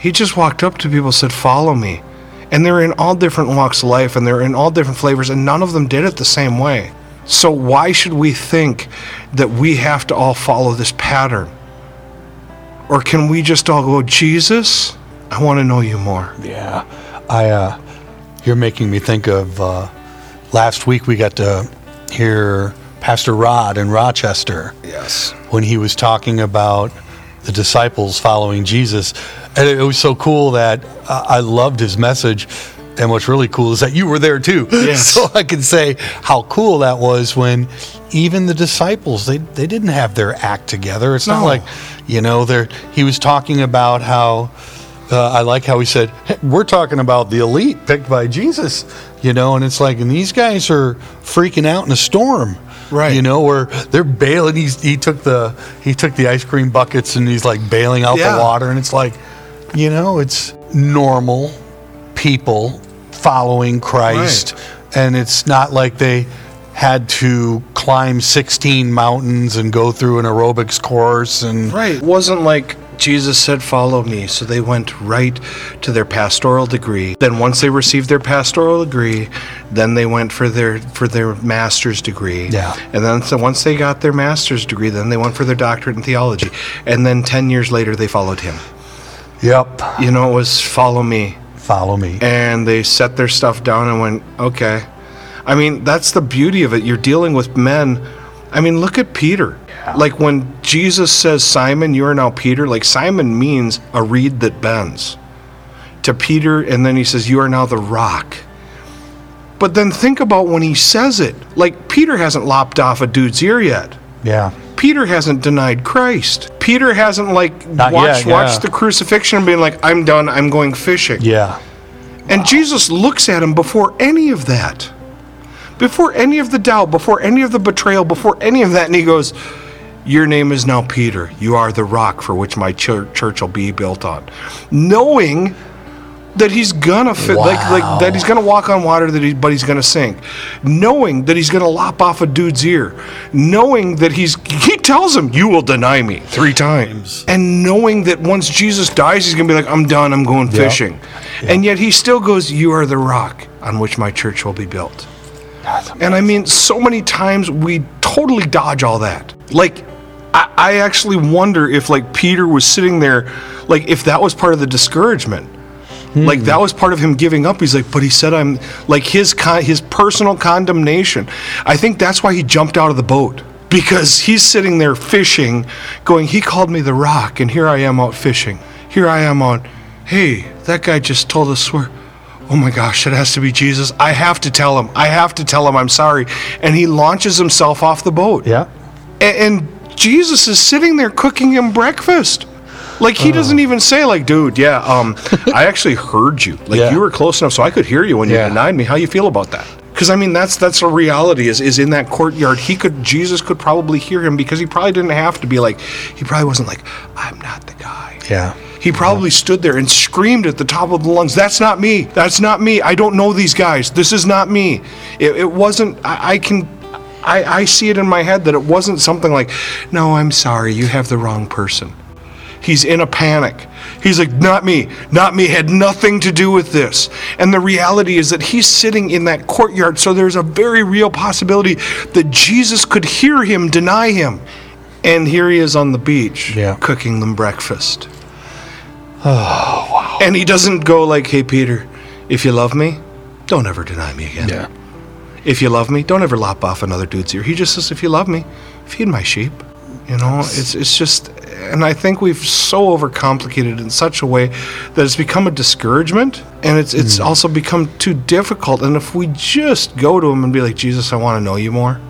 He just walked up to people said, Follow me. And they're in all different walks of life and they're in all different flavors, and none of them did it the same way. So why should we think that we have to all follow this pattern? Or can we just all go, Jesus, I want to know you more? Yeah, I. Uh, you're making me think of uh, last week we got to hear Pastor Rod in Rochester Yes. when he was talking about the disciples following Jesus, and it was so cool that uh, I loved his message. And what's really cool is that you were there too, Yes. so I can say how cool that was when even the disciples they they didn't have their act together. It's not like you know they he was talking about how uh, I like how he said, "Hey, "We're talking about the elite picked by Jesus," you know, and it's like, and these guys are freaking out in a storm, Right. You know, where they're bailing. He's he took the he took the ice cream buckets and he's like bailing out Yeah. the water, and it's like, you know, it's normal people following Christ, and it's not like they had to climb 16 mountains and go through an aerobics course and Right. It wasn't like Jesus said, Follow me. So they went right to their pastoral degree. Then once they received their pastoral degree, then they went for their for their master's degree. Yeah. And then so once they got their master's degree, then they went for their doctorate in theology. And then ten years later they followed him. Yep. You know, it was follow me. Follow me. And they set their stuff down and went, Okay. I mean, that's the beauty of it. You're dealing with men. I mean, look at Peter. Like when Jesus says, Simon, you are now Peter, like Simon means a reed that bends to Peter, and then he says, You are now the rock. But then think about when he says it. Like Peter hasn't lopped off a dude's ear yet. Yeah. Peter hasn't denied Christ. Peter hasn't like Not watched yet, yeah. watched the crucifixion and been like, I'm done, I'm going fishing. Yeah. And Jesus looks at him before any of that. Before any of the doubt, before any of the betrayal, before any of that, and he goes, Your name is now Peter. You are the rock for which my church will be built on. Knowing that he's gonna fit, like, like that he's gonna walk on water, that he, but he's gonna sink. Knowing that he's gonna lop off a dude's ear. Knowing that he's, he tells him, You will deny me three times. And knowing that once Jesus dies, he's gonna be like, I'm done, I'm going fishing. And yet he still goes, You are the rock on which my church will be built. And I mean, so many times we totally dodge all that. Like, I, I actually wonder if, like, Peter was sitting there, like, if that was part of the discouragement. Hmm. Like that was part of him giving up. He's like, but he said I'm like his con- his personal condemnation. I think that's why he jumped out of the boat because he's sitting there fishing, going, he called me the rock, and here I am out fishing. Here I am on. Hey, that guy just told us we're oh my gosh, it has to be Jesus. I have to tell him. I have to tell him I'm sorry. And he launches himself off the boat. Yeah. A- And, Jesus is sitting there cooking him breakfast. Like he doesn't even say like, dude, yeah, um, I actually heard you. Like Yeah. you were close enough so I could hear you when Yeah. you denied me. How you feel about that? Because I mean that's that's a reality. Is is in that courtyard. He could Jesus could probably hear him because he probably didn't have to be like. He probably wasn't like, I'm not the guy. Yeah. He probably stood there and screamed at the top of the lungs, That's not me. That's not me. I don't know these guys. This is not me. It, it wasn't, I, I can, I, I see it in my head that it wasn't something like, No, I'm sorry. You have the wrong person. He's in a panic. He's like, Not me. Not me. Had nothing to do with this. And the reality is that he's sitting in that courtyard. So there's a very real possibility that Jesus could hear him deny him. And here he is on the beach Yeah. cooking them breakfast. Oh, wow. And he doesn't go like, "Hey Peter, if you love me, don't ever deny me again. Yeah. If you love me, don't ever lop off another dude's ear." He just says, "If you love me, feed my sheep." You know, it's it's just, and I think we've so overcomplicated it in such a way that it's become a discouragement, and it's it's hmm. also become too difficult. And if we just go to him and be like, "Jesus, I want to know you more,"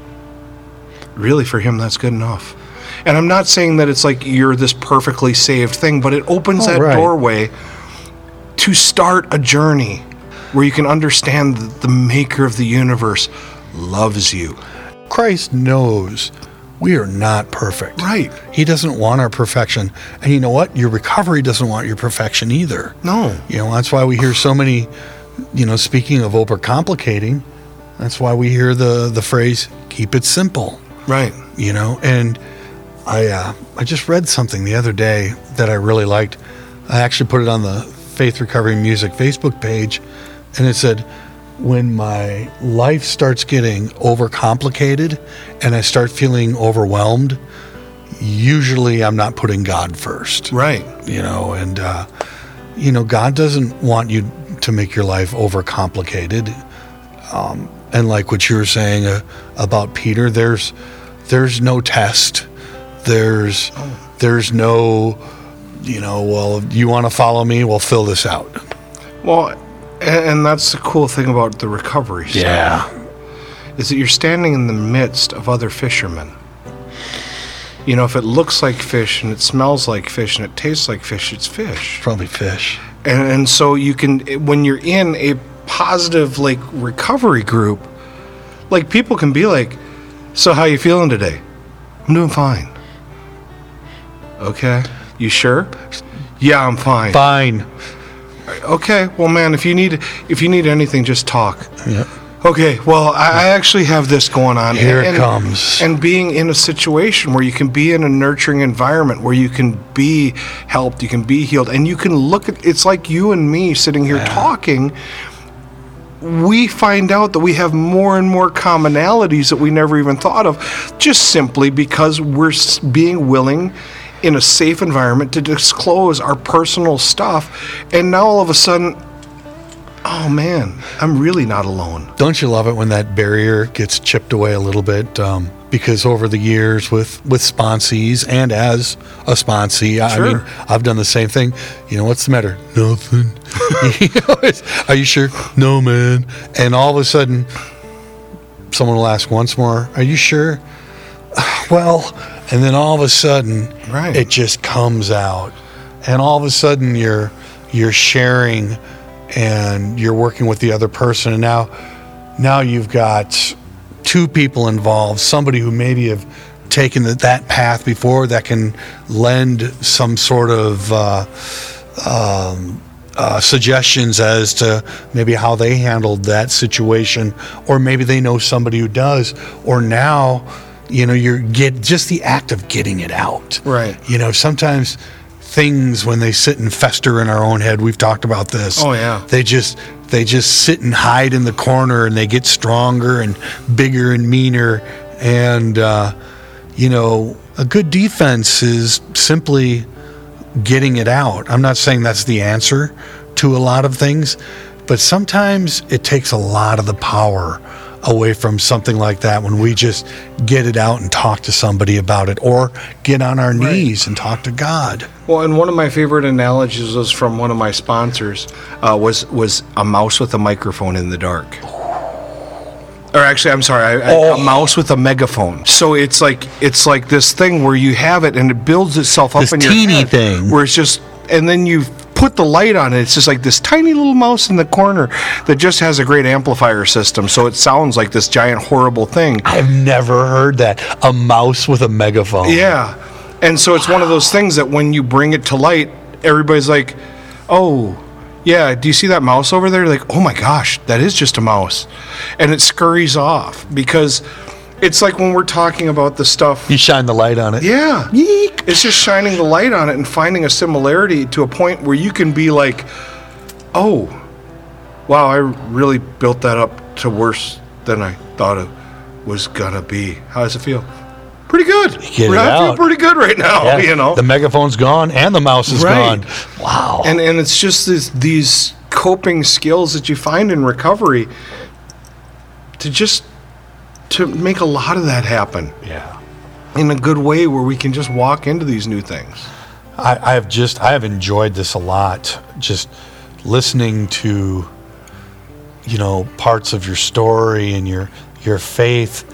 really for him that's good enough. And I'm not saying that it's like you're this perfectly saved thing, but it opens Oh, that right. doorway to start a journey where you can understand that the maker of the universe loves you. Christ knows we are not perfect. Right. He doesn't want our perfection. And you know what? Your recovery doesn't want your perfection either. No. You know, that's why we hear so many, you know, speaking of overcomplicating, that's why we hear the the phrase keep it simple, Right. you know? And I uh I just read something the other day that I really liked. I actually put it on the Faith Recovery Music Facebook page and it said when my life starts getting overcomplicated and I start feeling overwhelmed, usually I'm not putting God first. Right. you know and uh, you know god doesn't want you to make your life overcomplicated. Um, and like what you were saying uh, about peter there's there's no test. There's there's no you know well you want to follow me? Well fill this out. Well, and, and that's the cool thing about the recovery stuff, is that you're standing in the midst of other fishermen. You know, if it looks like fish and it smells like fish and it tastes like fish, it's fish. probably fish. And, and so you can when you're in a positive like recovery group like people can be like so how you feeling today? I'm doing fine. Okay? You sure? Yeah i'm fine. Fine okay well man if you need if you need anything just talk yeah Okay, well, I, I actually have this going on. Here it comes. And being in a situation where you can be in a nurturing environment, where you can be helped, you can be healed, and you can look at it's like you and me sitting here talking. We find out that we have more and more commonalities that we never even thought of, just simply because we're being willing in a safe environment to disclose our personal stuff. And now all of a sudden, oh man, I'm really not alone. Don't you love it when that barrier gets chipped away a little bit? Um, because over the years with with sponsees and as a sponsee, I- I mean, I've done the same thing. You know, what's the matter? Nothing. You know, Are you sure? No, man. And all of a sudden, someone will ask once more, "Are you sure?" Well, and then all of a sudden, Right. it just comes out, and all of a sudden you're you're sharing, and you're working with the other person, and now now you've got two people involved, somebody who maybe have taken the, that path before that can lend some sort of uh, um, uh, suggestions as to maybe how they handled that situation, or maybe they know somebody who does, or now, you know, you're get just the act of getting it out. Right. You know, sometimes things when they sit and fester in our own head, we've talked about this. Oh, yeah. They just they just sit and hide in the corner, and they get stronger and bigger and meaner, and uh, you know, a good defense is simply getting it out. I'm not saying that's the answer to a lot of things, but sometimes it takes a lot of the power away from something like that when we just get it out and talk to somebody about it or get on our knees and talk to God. Well, and one of my favorite analogies was from one of my sponsors uh, was was a mouse with a microphone in the dark. Or actually, I'm sorry, I, I- a mouse with a megaphone. So it's like it's like this thing where you have it and it builds itself up This in your teeny head, thing. where it's just and then you put the light on it. It's just like this tiny little mouse in the corner that just has a great amplifier system. So it sounds like this giant horrible thing. I've never heard that. A mouse with a megaphone. Yeah. And so it's one of those things that when you bring it to light, everybody's like, oh, yeah, do you see that mouse over there? Like, oh my gosh, that is just a mouse. And it scurries off because it's like when we're talking about the stuff. You shine the light on it. Yeah. It's just shining the light on it and finding a similarity to a point where you can be like, oh, wow, I really built that up to worse than I thought it was going to be. How does it feel? Pretty good. get it I feel out. pretty good right now, Yeah, you know. The megaphone's gone and the mouse is Right. gone. Wow. and and it's just this, these coping skills that you find in recovery to just to make a lot of that happen yeah. in a good way where we can just walk into these new things. I, have just I have enjoyed this a lot. Just listening to you know parts of your story and your your faith.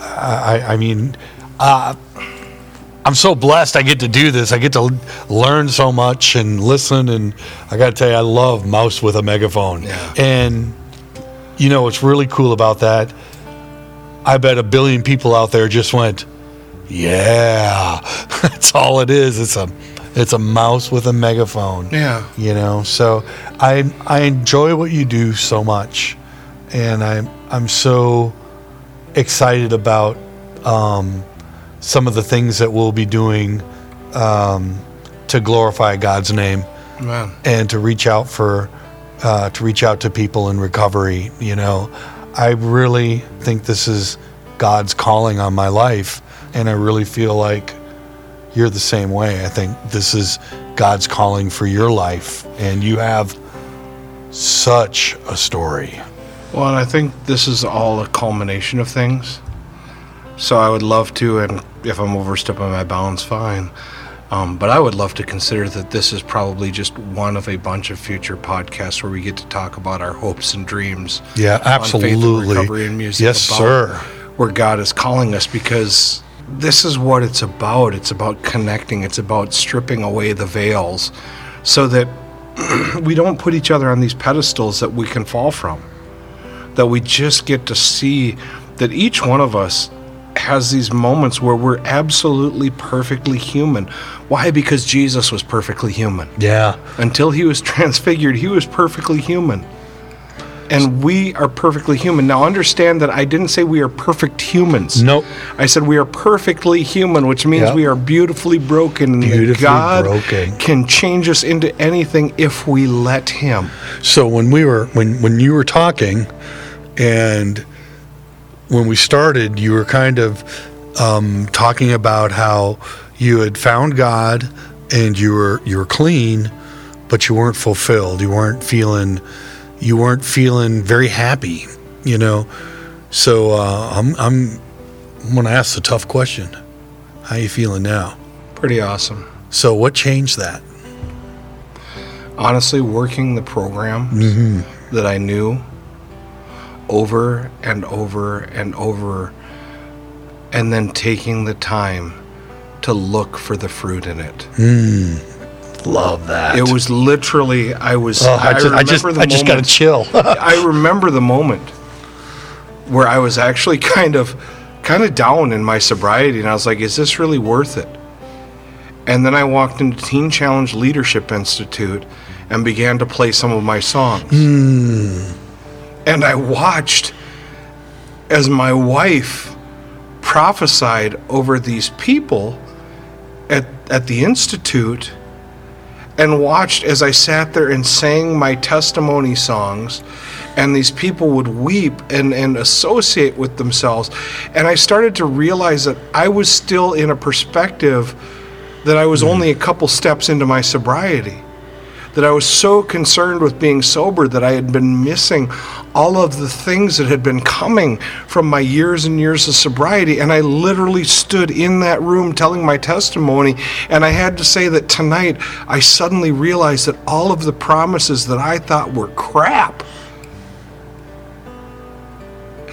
I, I- I mean, uh, I'm so blessed. I get to do this. I get to learn so much and listen. And I got to tell you, I love Mouse with a megaphone. Yeah. And you know what's really cool about that? I bet a billion people out there just went, yeah, that's all it is. It's a it's a mouse with a megaphone. Yeah. You know, so I I enjoy what you do so much, and I'm I'm so excited about um, some of the things that we'll be doing um, to glorify God's name and to reach out for uh, to reach out to people in recovery. You know, I really think this is God's calling on my life, and I really feel like you're the same way. I think this is God's calling for your life, and you have such a story. Well, and I think this is all a culmination of things. So I would love to, and if I'm overstepping my bounds, fine. Um, but I would love to consider that this is probably just one of a bunch of future podcasts where we get to talk about our hopes and dreams. Yeah, on faith and absolutely. recovery and music Yes, about sir. Where God is calling us because this is what it's about. It's about connecting. It's about stripping away the veils, so that we don't put each other on these pedestals that we can fall from that we just get to see that each one of us has these moments where we're absolutely perfectly human. Why? Because Jesus was perfectly human. Yeah, Until he was transfigured, he was perfectly human. And we are perfectly human. Now, understand that I didn't say we are perfect humans. Nope. I said we are perfectly human, which means Yep. we are beautifully broken. Beautifully God broken. can change us into anything if we let Him. So when we were when when you were talking, and when we started, you were kind of um, talking about how you had found God and you were you were clean, but you weren't fulfilled. You weren't feeling you weren't feeling very happy. You know. So uh, I'm I'm I'm gonna ask the tough question. How you feeling now? Pretty awesome. So what changed that? honestly working the program that I knew over and over and over, and then taking the time to look for the fruit in it. Hmm. Love that. It was literally, I was. Oh, I just I just I just got a chill. I remember the moment where I was actually kind of kind of down in my sobriety and I was like, is this really worth it? And then I walked into Teen Challenge Leadership Institute and began to play some of my songs. Hmm. And I watched as my wife prophesied over these people at, at the Institute and watched as I sat there and sang my testimony songs, and these people would weep and, and associate with themselves. And I started to realize that I was still in a perspective that I was hmm. only a couple steps into my sobriety. That I was so concerned with being sober that I had been missing all of the things that had been coming from my years and years of sobriety. And I literally stood in that room telling my testimony. And I had to say that tonight I suddenly realized that all of the promises that I thought were crap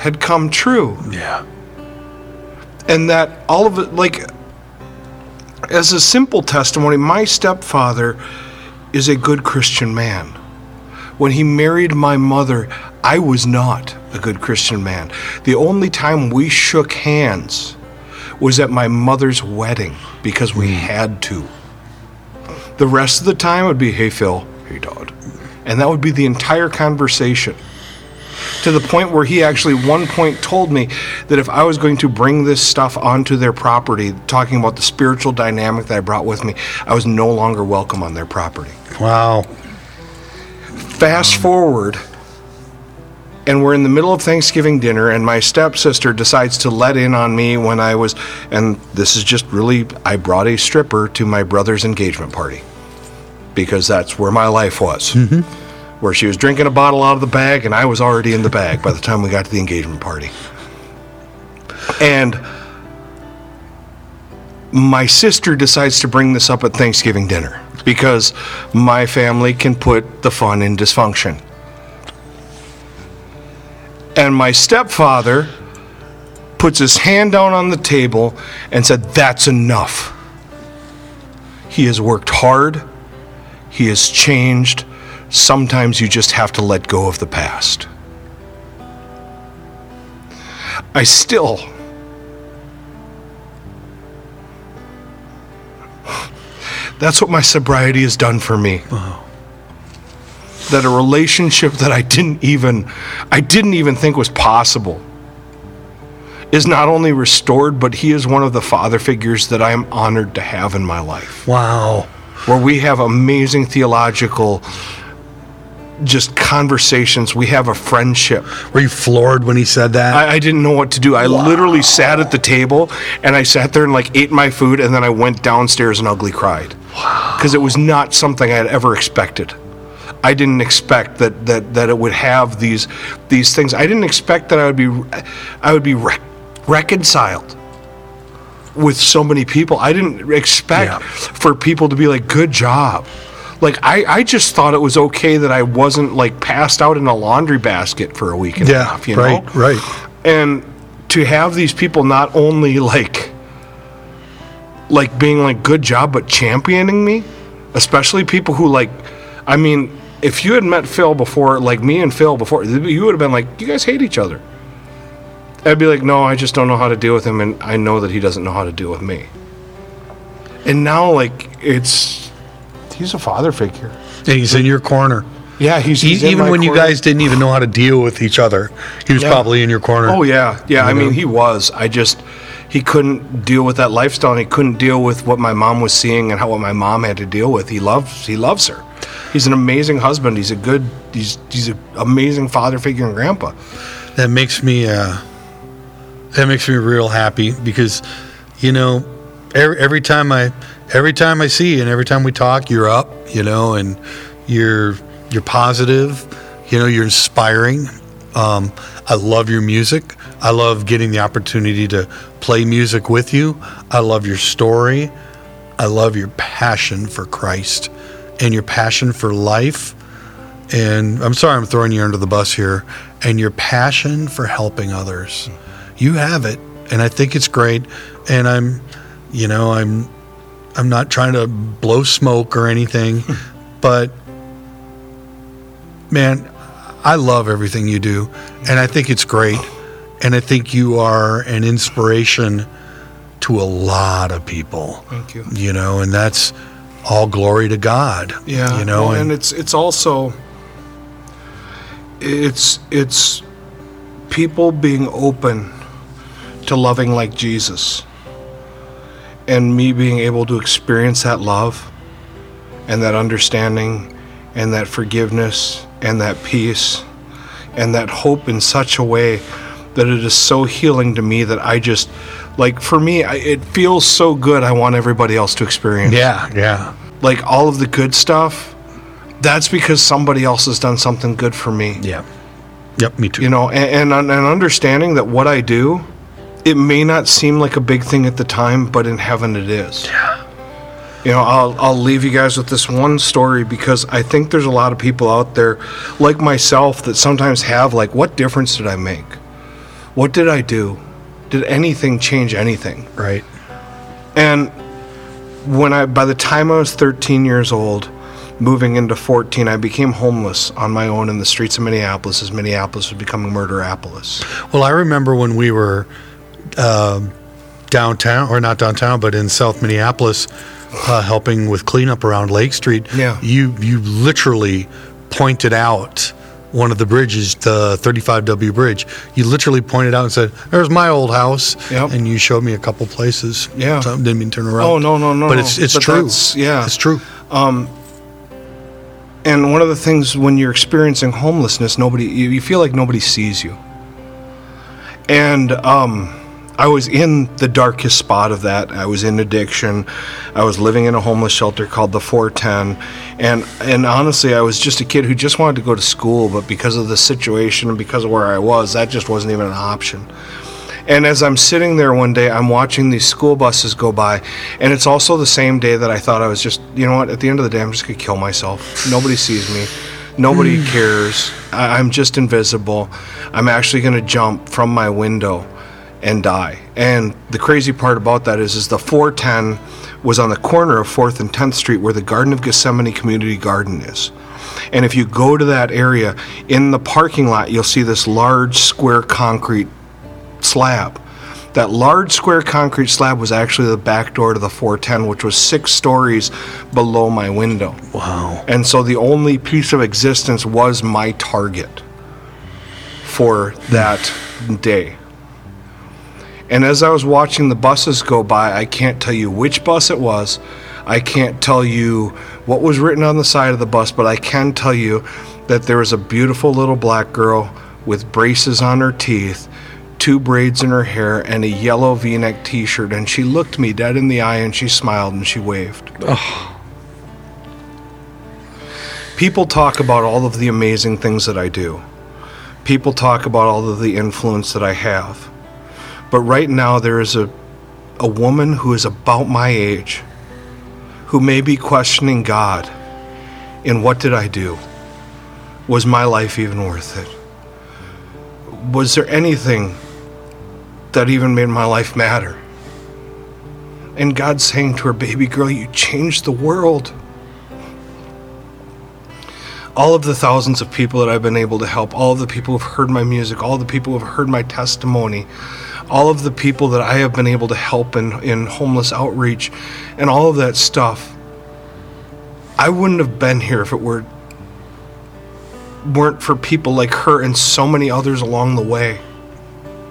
had come true yeah. and that all of it like as a simple testimony my stepfather is a good christian man. When he married my mother i was not a good christian man. The only time we shook hands was at my mother's wedding because we hmm. had to. The rest of the time would be hey phil hey todd. And that would be the entire conversation to the point where he actually one point told me that if I was going to bring this stuff onto their property, talking about the spiritual dynamic that I brought with me, I was no longer welcome on their property. Wow. Fast forward, and we're in the middle of Thanksgiving dinner, and my stepsister decides to let in on me when I was, and this is just really, I brought a stripper to my brother's engagement party because that's where my life was. Mm-hmm. Where she was drinking a bottle out of the bag, and I was already in the bag by the time we got to the engagement party. And my sister decides to bring this up at Thanksgiving dinner because my family can put the fun in dysfunction. And my stepfather puts his hand down on the table and said, That's enough. He has worked hard, he has changed. Sometimes you just have to let go of the past. I still That's what my sobriety has done for me. That a relationship that I didn't even I didn't even think was possible is not only restored, but he is one of the father figures that I am honored to have in my life. Wow. Where we have amazing theological just conversations. We have a friendship. Were you floored when he said that? I, I didn't know what to do. I literally sat at the table and I sat there and like ate my food and then I went downstairs and ugly cried. Because it was not something I had ever expected. I didn't expect that, that, that it would have these these things. I didn't expect that I would be I would be re- reconciled with so many people. I didn't expect Yeah. for people to be like, "Good job." Like I, I just thought it was okay that I wasn't like passed out in a laundry basket for a week and a yeah. half. You right. know, Right. and to have these people not only like like being like good job but championing me especially people who like i mean if you had met phil before like me and phil before you would have been like you guys hate each other i'd be like no i just don't know how to deal with him and i know that he doesn't know how to deal with me and now like it's he's a father figure And he's in your corner. Yeah, he's, he's even when you guys didn't even know how to deal with each other, he was Yeah. probably in your corner. Oh yeah, yeah. I You know? mean, he was. I just he couldn't deal with that lifestyle. and He couldn't deal with what my mom was seeing and how what my mom had to deal with. He loves he loves her. He's an amazing husband. He's a good. He's he's an amazing father figure and grandpa. that makes me uh, that makes me real happy because you know every, every time I every time I see you and every time we talk, you're up, you know, and you're you're positive, you know, you're inspiring. Um, I love your music. I love getting the opportunity to play music with you. I love your story. I love your passion for Christ and your passion for life. And I'm sorry I'm throwing you under the bus here. And your passion for helping others. You have it. And I think it's great. And I'm, you know, I'm, I'm not trying to blow smoke or anything, but man, I love everything you do. And I think it's great. And I think you are an inspiration to a lot of people. Thank you. You know, and that's all glory to God. Yeah, You know, and, and, it's it's also it's it's people being open to loving like Jesus, and me being able to experience that love, and that understanding, and that forgiveness, and that peace, and that hope in such a way that it is so healing to me that I just like for me I, it feels so good. I want everybody else to experience yeah, yeah. like all of the good stuff, that's because somebody else has done something good for me. Yeah. Yep, me too. You know, and, and, and understanding that what I do, it may not seem like a big thing at the time, but in heaven it is. Yeah. You know, I'll, I'll leave you guys with this one story because I think there's a lot of people out there like myself that sometimes have, like, what difference did I make? What did I do? Did anything change anything? right. And when I, by the time I was 13 years old, moving into 14, I became homeless on my own in the streets of Minneapolis as Minneapolis was becoming Murderapolis. Well, I remember when we were um downtown, or not downtown, but in South Minneapolis, uh, helping with cleanup around Lake Street. Yeah. You you literally pointed out one of the bridges, the 35W bridge. You literally pointed out and said, "There's my old house," Yep. and you showed me a couple places. Yeah. So, didn't mean to around. Oh, no, no, no, But no. it's it's But true. yeah. it's true. Um, and one of the things when you're experiencing homelessness, nobody, you, you feel like nobody sees you. And um, I was in the darkest spot of that. I was in addiction. I was living in a homeless shelter called the 410. And, and honestly, I was just a kid who just wanted to go to school, but because of the situation and because of where I was, that just wasn't even an option. And as I'm sitting there one day, I'm watching these school buses go by, and it's also the same day that I thought I was just, you know what, at the end of the day, I'm just gonna kill myself. Nobody sees me, nobody hmm. cares. I- I'm just invisible. I'm actually gonna jump from my window and die. And the crazy part about that is, is the 410 was on the corner of 4th and 10th Street where the Garden of Gethsemane Community Garden is. And if you go to that area, in the parking lot, you'll see this large square concrete slab. That large square concrete slab was actually the back door to the 410, which was six stories below my window. Wow. And so the only piece of existence was my target for that day. And as I was watching the buses go by, I can't tell you which bus it was. I can't tell you what was written on the side of the bus, but I can tell you that there was a beautiful little black girl with braces on her teeth, two braids in her hair, and a yellow v neck t shirt. And she looked me dead in the eye and she smiled and she waved. People talk about all of the amazing things that I do. People talk about all of the influence that I have. But right now, there is a, a woman who is about my age who may be questioning God in what did I do? Was my life even worth it? Was there anything that even made my life matter? And God's saying to her, baby girl, you changed the world all of the thousands of people that I've been able to help, all of the people who've heard my music, all the people who've heard my testimony, all of the people that I have been able to help in, in homeless outreach, and all of that stuff. I wouldn't have been here if it were weren't for people like her and so many others along the way.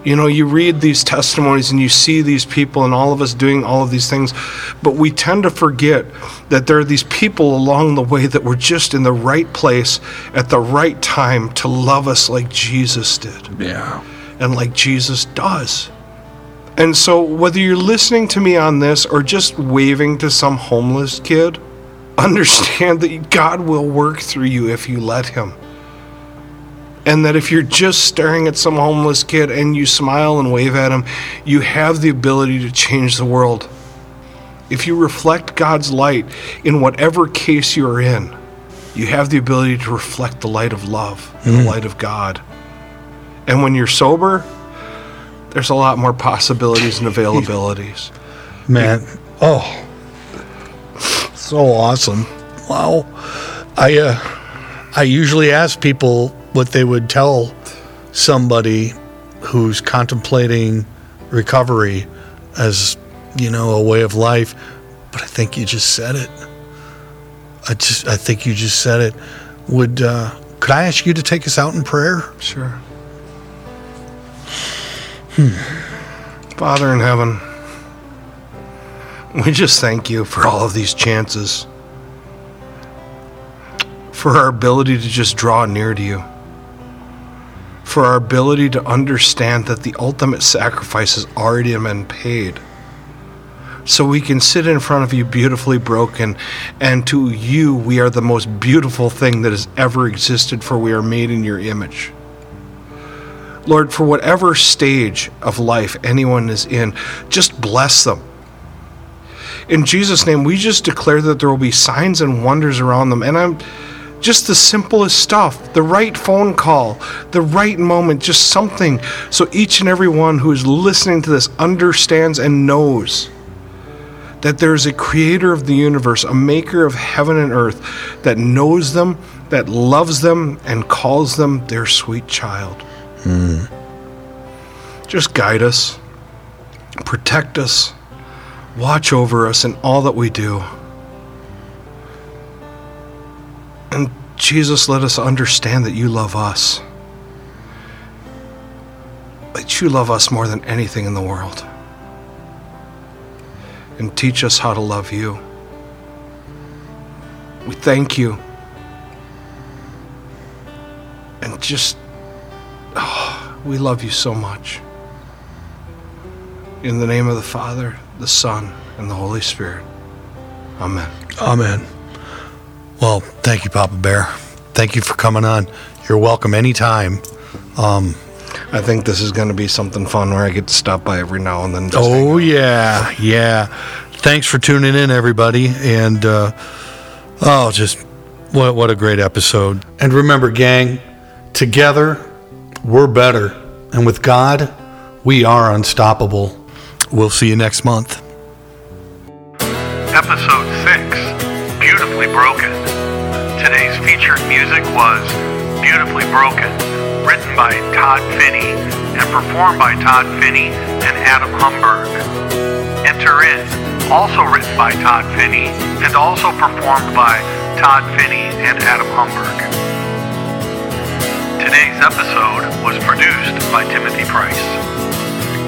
You know, you read these testimonies and you see these people and all of us doing all of these things, but we tend to forget that there are these people along the way that were just in the right place at the right time to love us like Jesus did Yeah. And like Jesus does. And so, whether you're listening to me on this or just waving to some homeless kid, understand that God will work through you if you let Him. And that if you're just staring at some homeless kid and you smile and wave at him, you have the ability to change the world. If you reflect God's light in whatever case you're in, you have the ability to reflect the light of love and the mm. light of God. And when you're sober, there's a lot more possibilities and availabilities. Man. Oh. So awesome. Wow. I uh I usually ask people what they would tell somebody who's contemplating recovery as, you know, a way of life, but I think you just said it. I just I think you just said it. Would uh could I ask you to take us out in prayer? Sure. Father in heaven, we just thank you for all of these chances, for our ability to just draw near to you, for our ability to understand that the ultimate sacrifice has already been paid. So we can sit in front of you beautifully broken, and to you we are the most beautiful thing that has ever existed, for we are made in your image. Lord, for whatever stage of life anyone is in, just bless them. In Jesus' name, we just declare that there will be signs and wonders around them. And I'm just the simplest stuff the right phone call, the right moment, just something so each and every one who is listening to this understands and knows that there is a creator of the universe, a maker of heaven and earth that knows them, that loves them, and calls them their sweet child. Just guide us, protect us, watch over us in all that we do. And Jesus, let us understand that you love us. That you love us more than anything in the world. And teach us how to love you. We thank you. And just, oh, we love you so much. In the name of the Father, the Son, and the Holy Spirit. Amen. Amen. Well, thank you, Papa Bear. Thank you for coming on. You're welcome anytime. Um, I think this is going to be something fun where I get to stop by every now and then. Oh yeah, yeah. Thanks for tuning in, everybody, and uh, oh, just what what a great episode. And remember, gang, together we're better, and with God, we are unstoppable. We'll see you next month. Episode 6 Beautifully Broken. Today's featured music was Beautifully Broken, written by Todd Finney and performed by Todd Finney and Adam Humberg. Enter In, also written by Todd Finney and also performed by Todd Finney and Adam Humberg. Today's episode was produced by Timothy Price.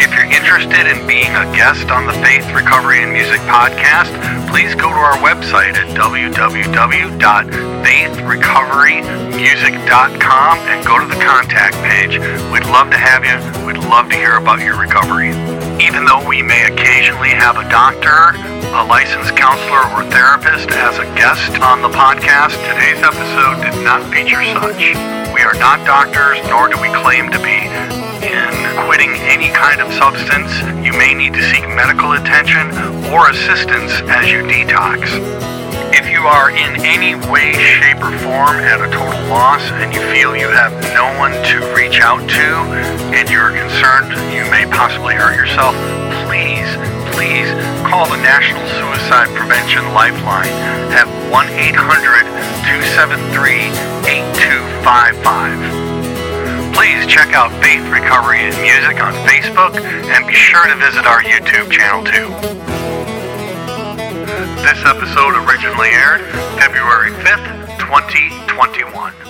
If you're interested in being a guest on the Faith, Recovery, and Music podcast, please go to our website at www.faithrecoverymusic.com and go to the contact page. We'd love to have you. We'd love to hear about your recovery. Even though we may occasionally have a doctor, a licensed counselor, or therapist as a guest on the podcast, today's episode did not feature such. We are not doctors, nor do we claim to be in quitting any kind of substance, you may need to seek medical attention or assistance as you detox. If you are in any way, shape, or form at a total loss and you feel you have no one to reach out to and you're concerned you may possibly hurt yourself, please, please call the National Suicide Prevention Lifeline at 1 800 273 8255. Please check out Faith Recovery and Music on Facebook and be sure to visit our YouTube channel too. This episode originally aired February 5th, 2021.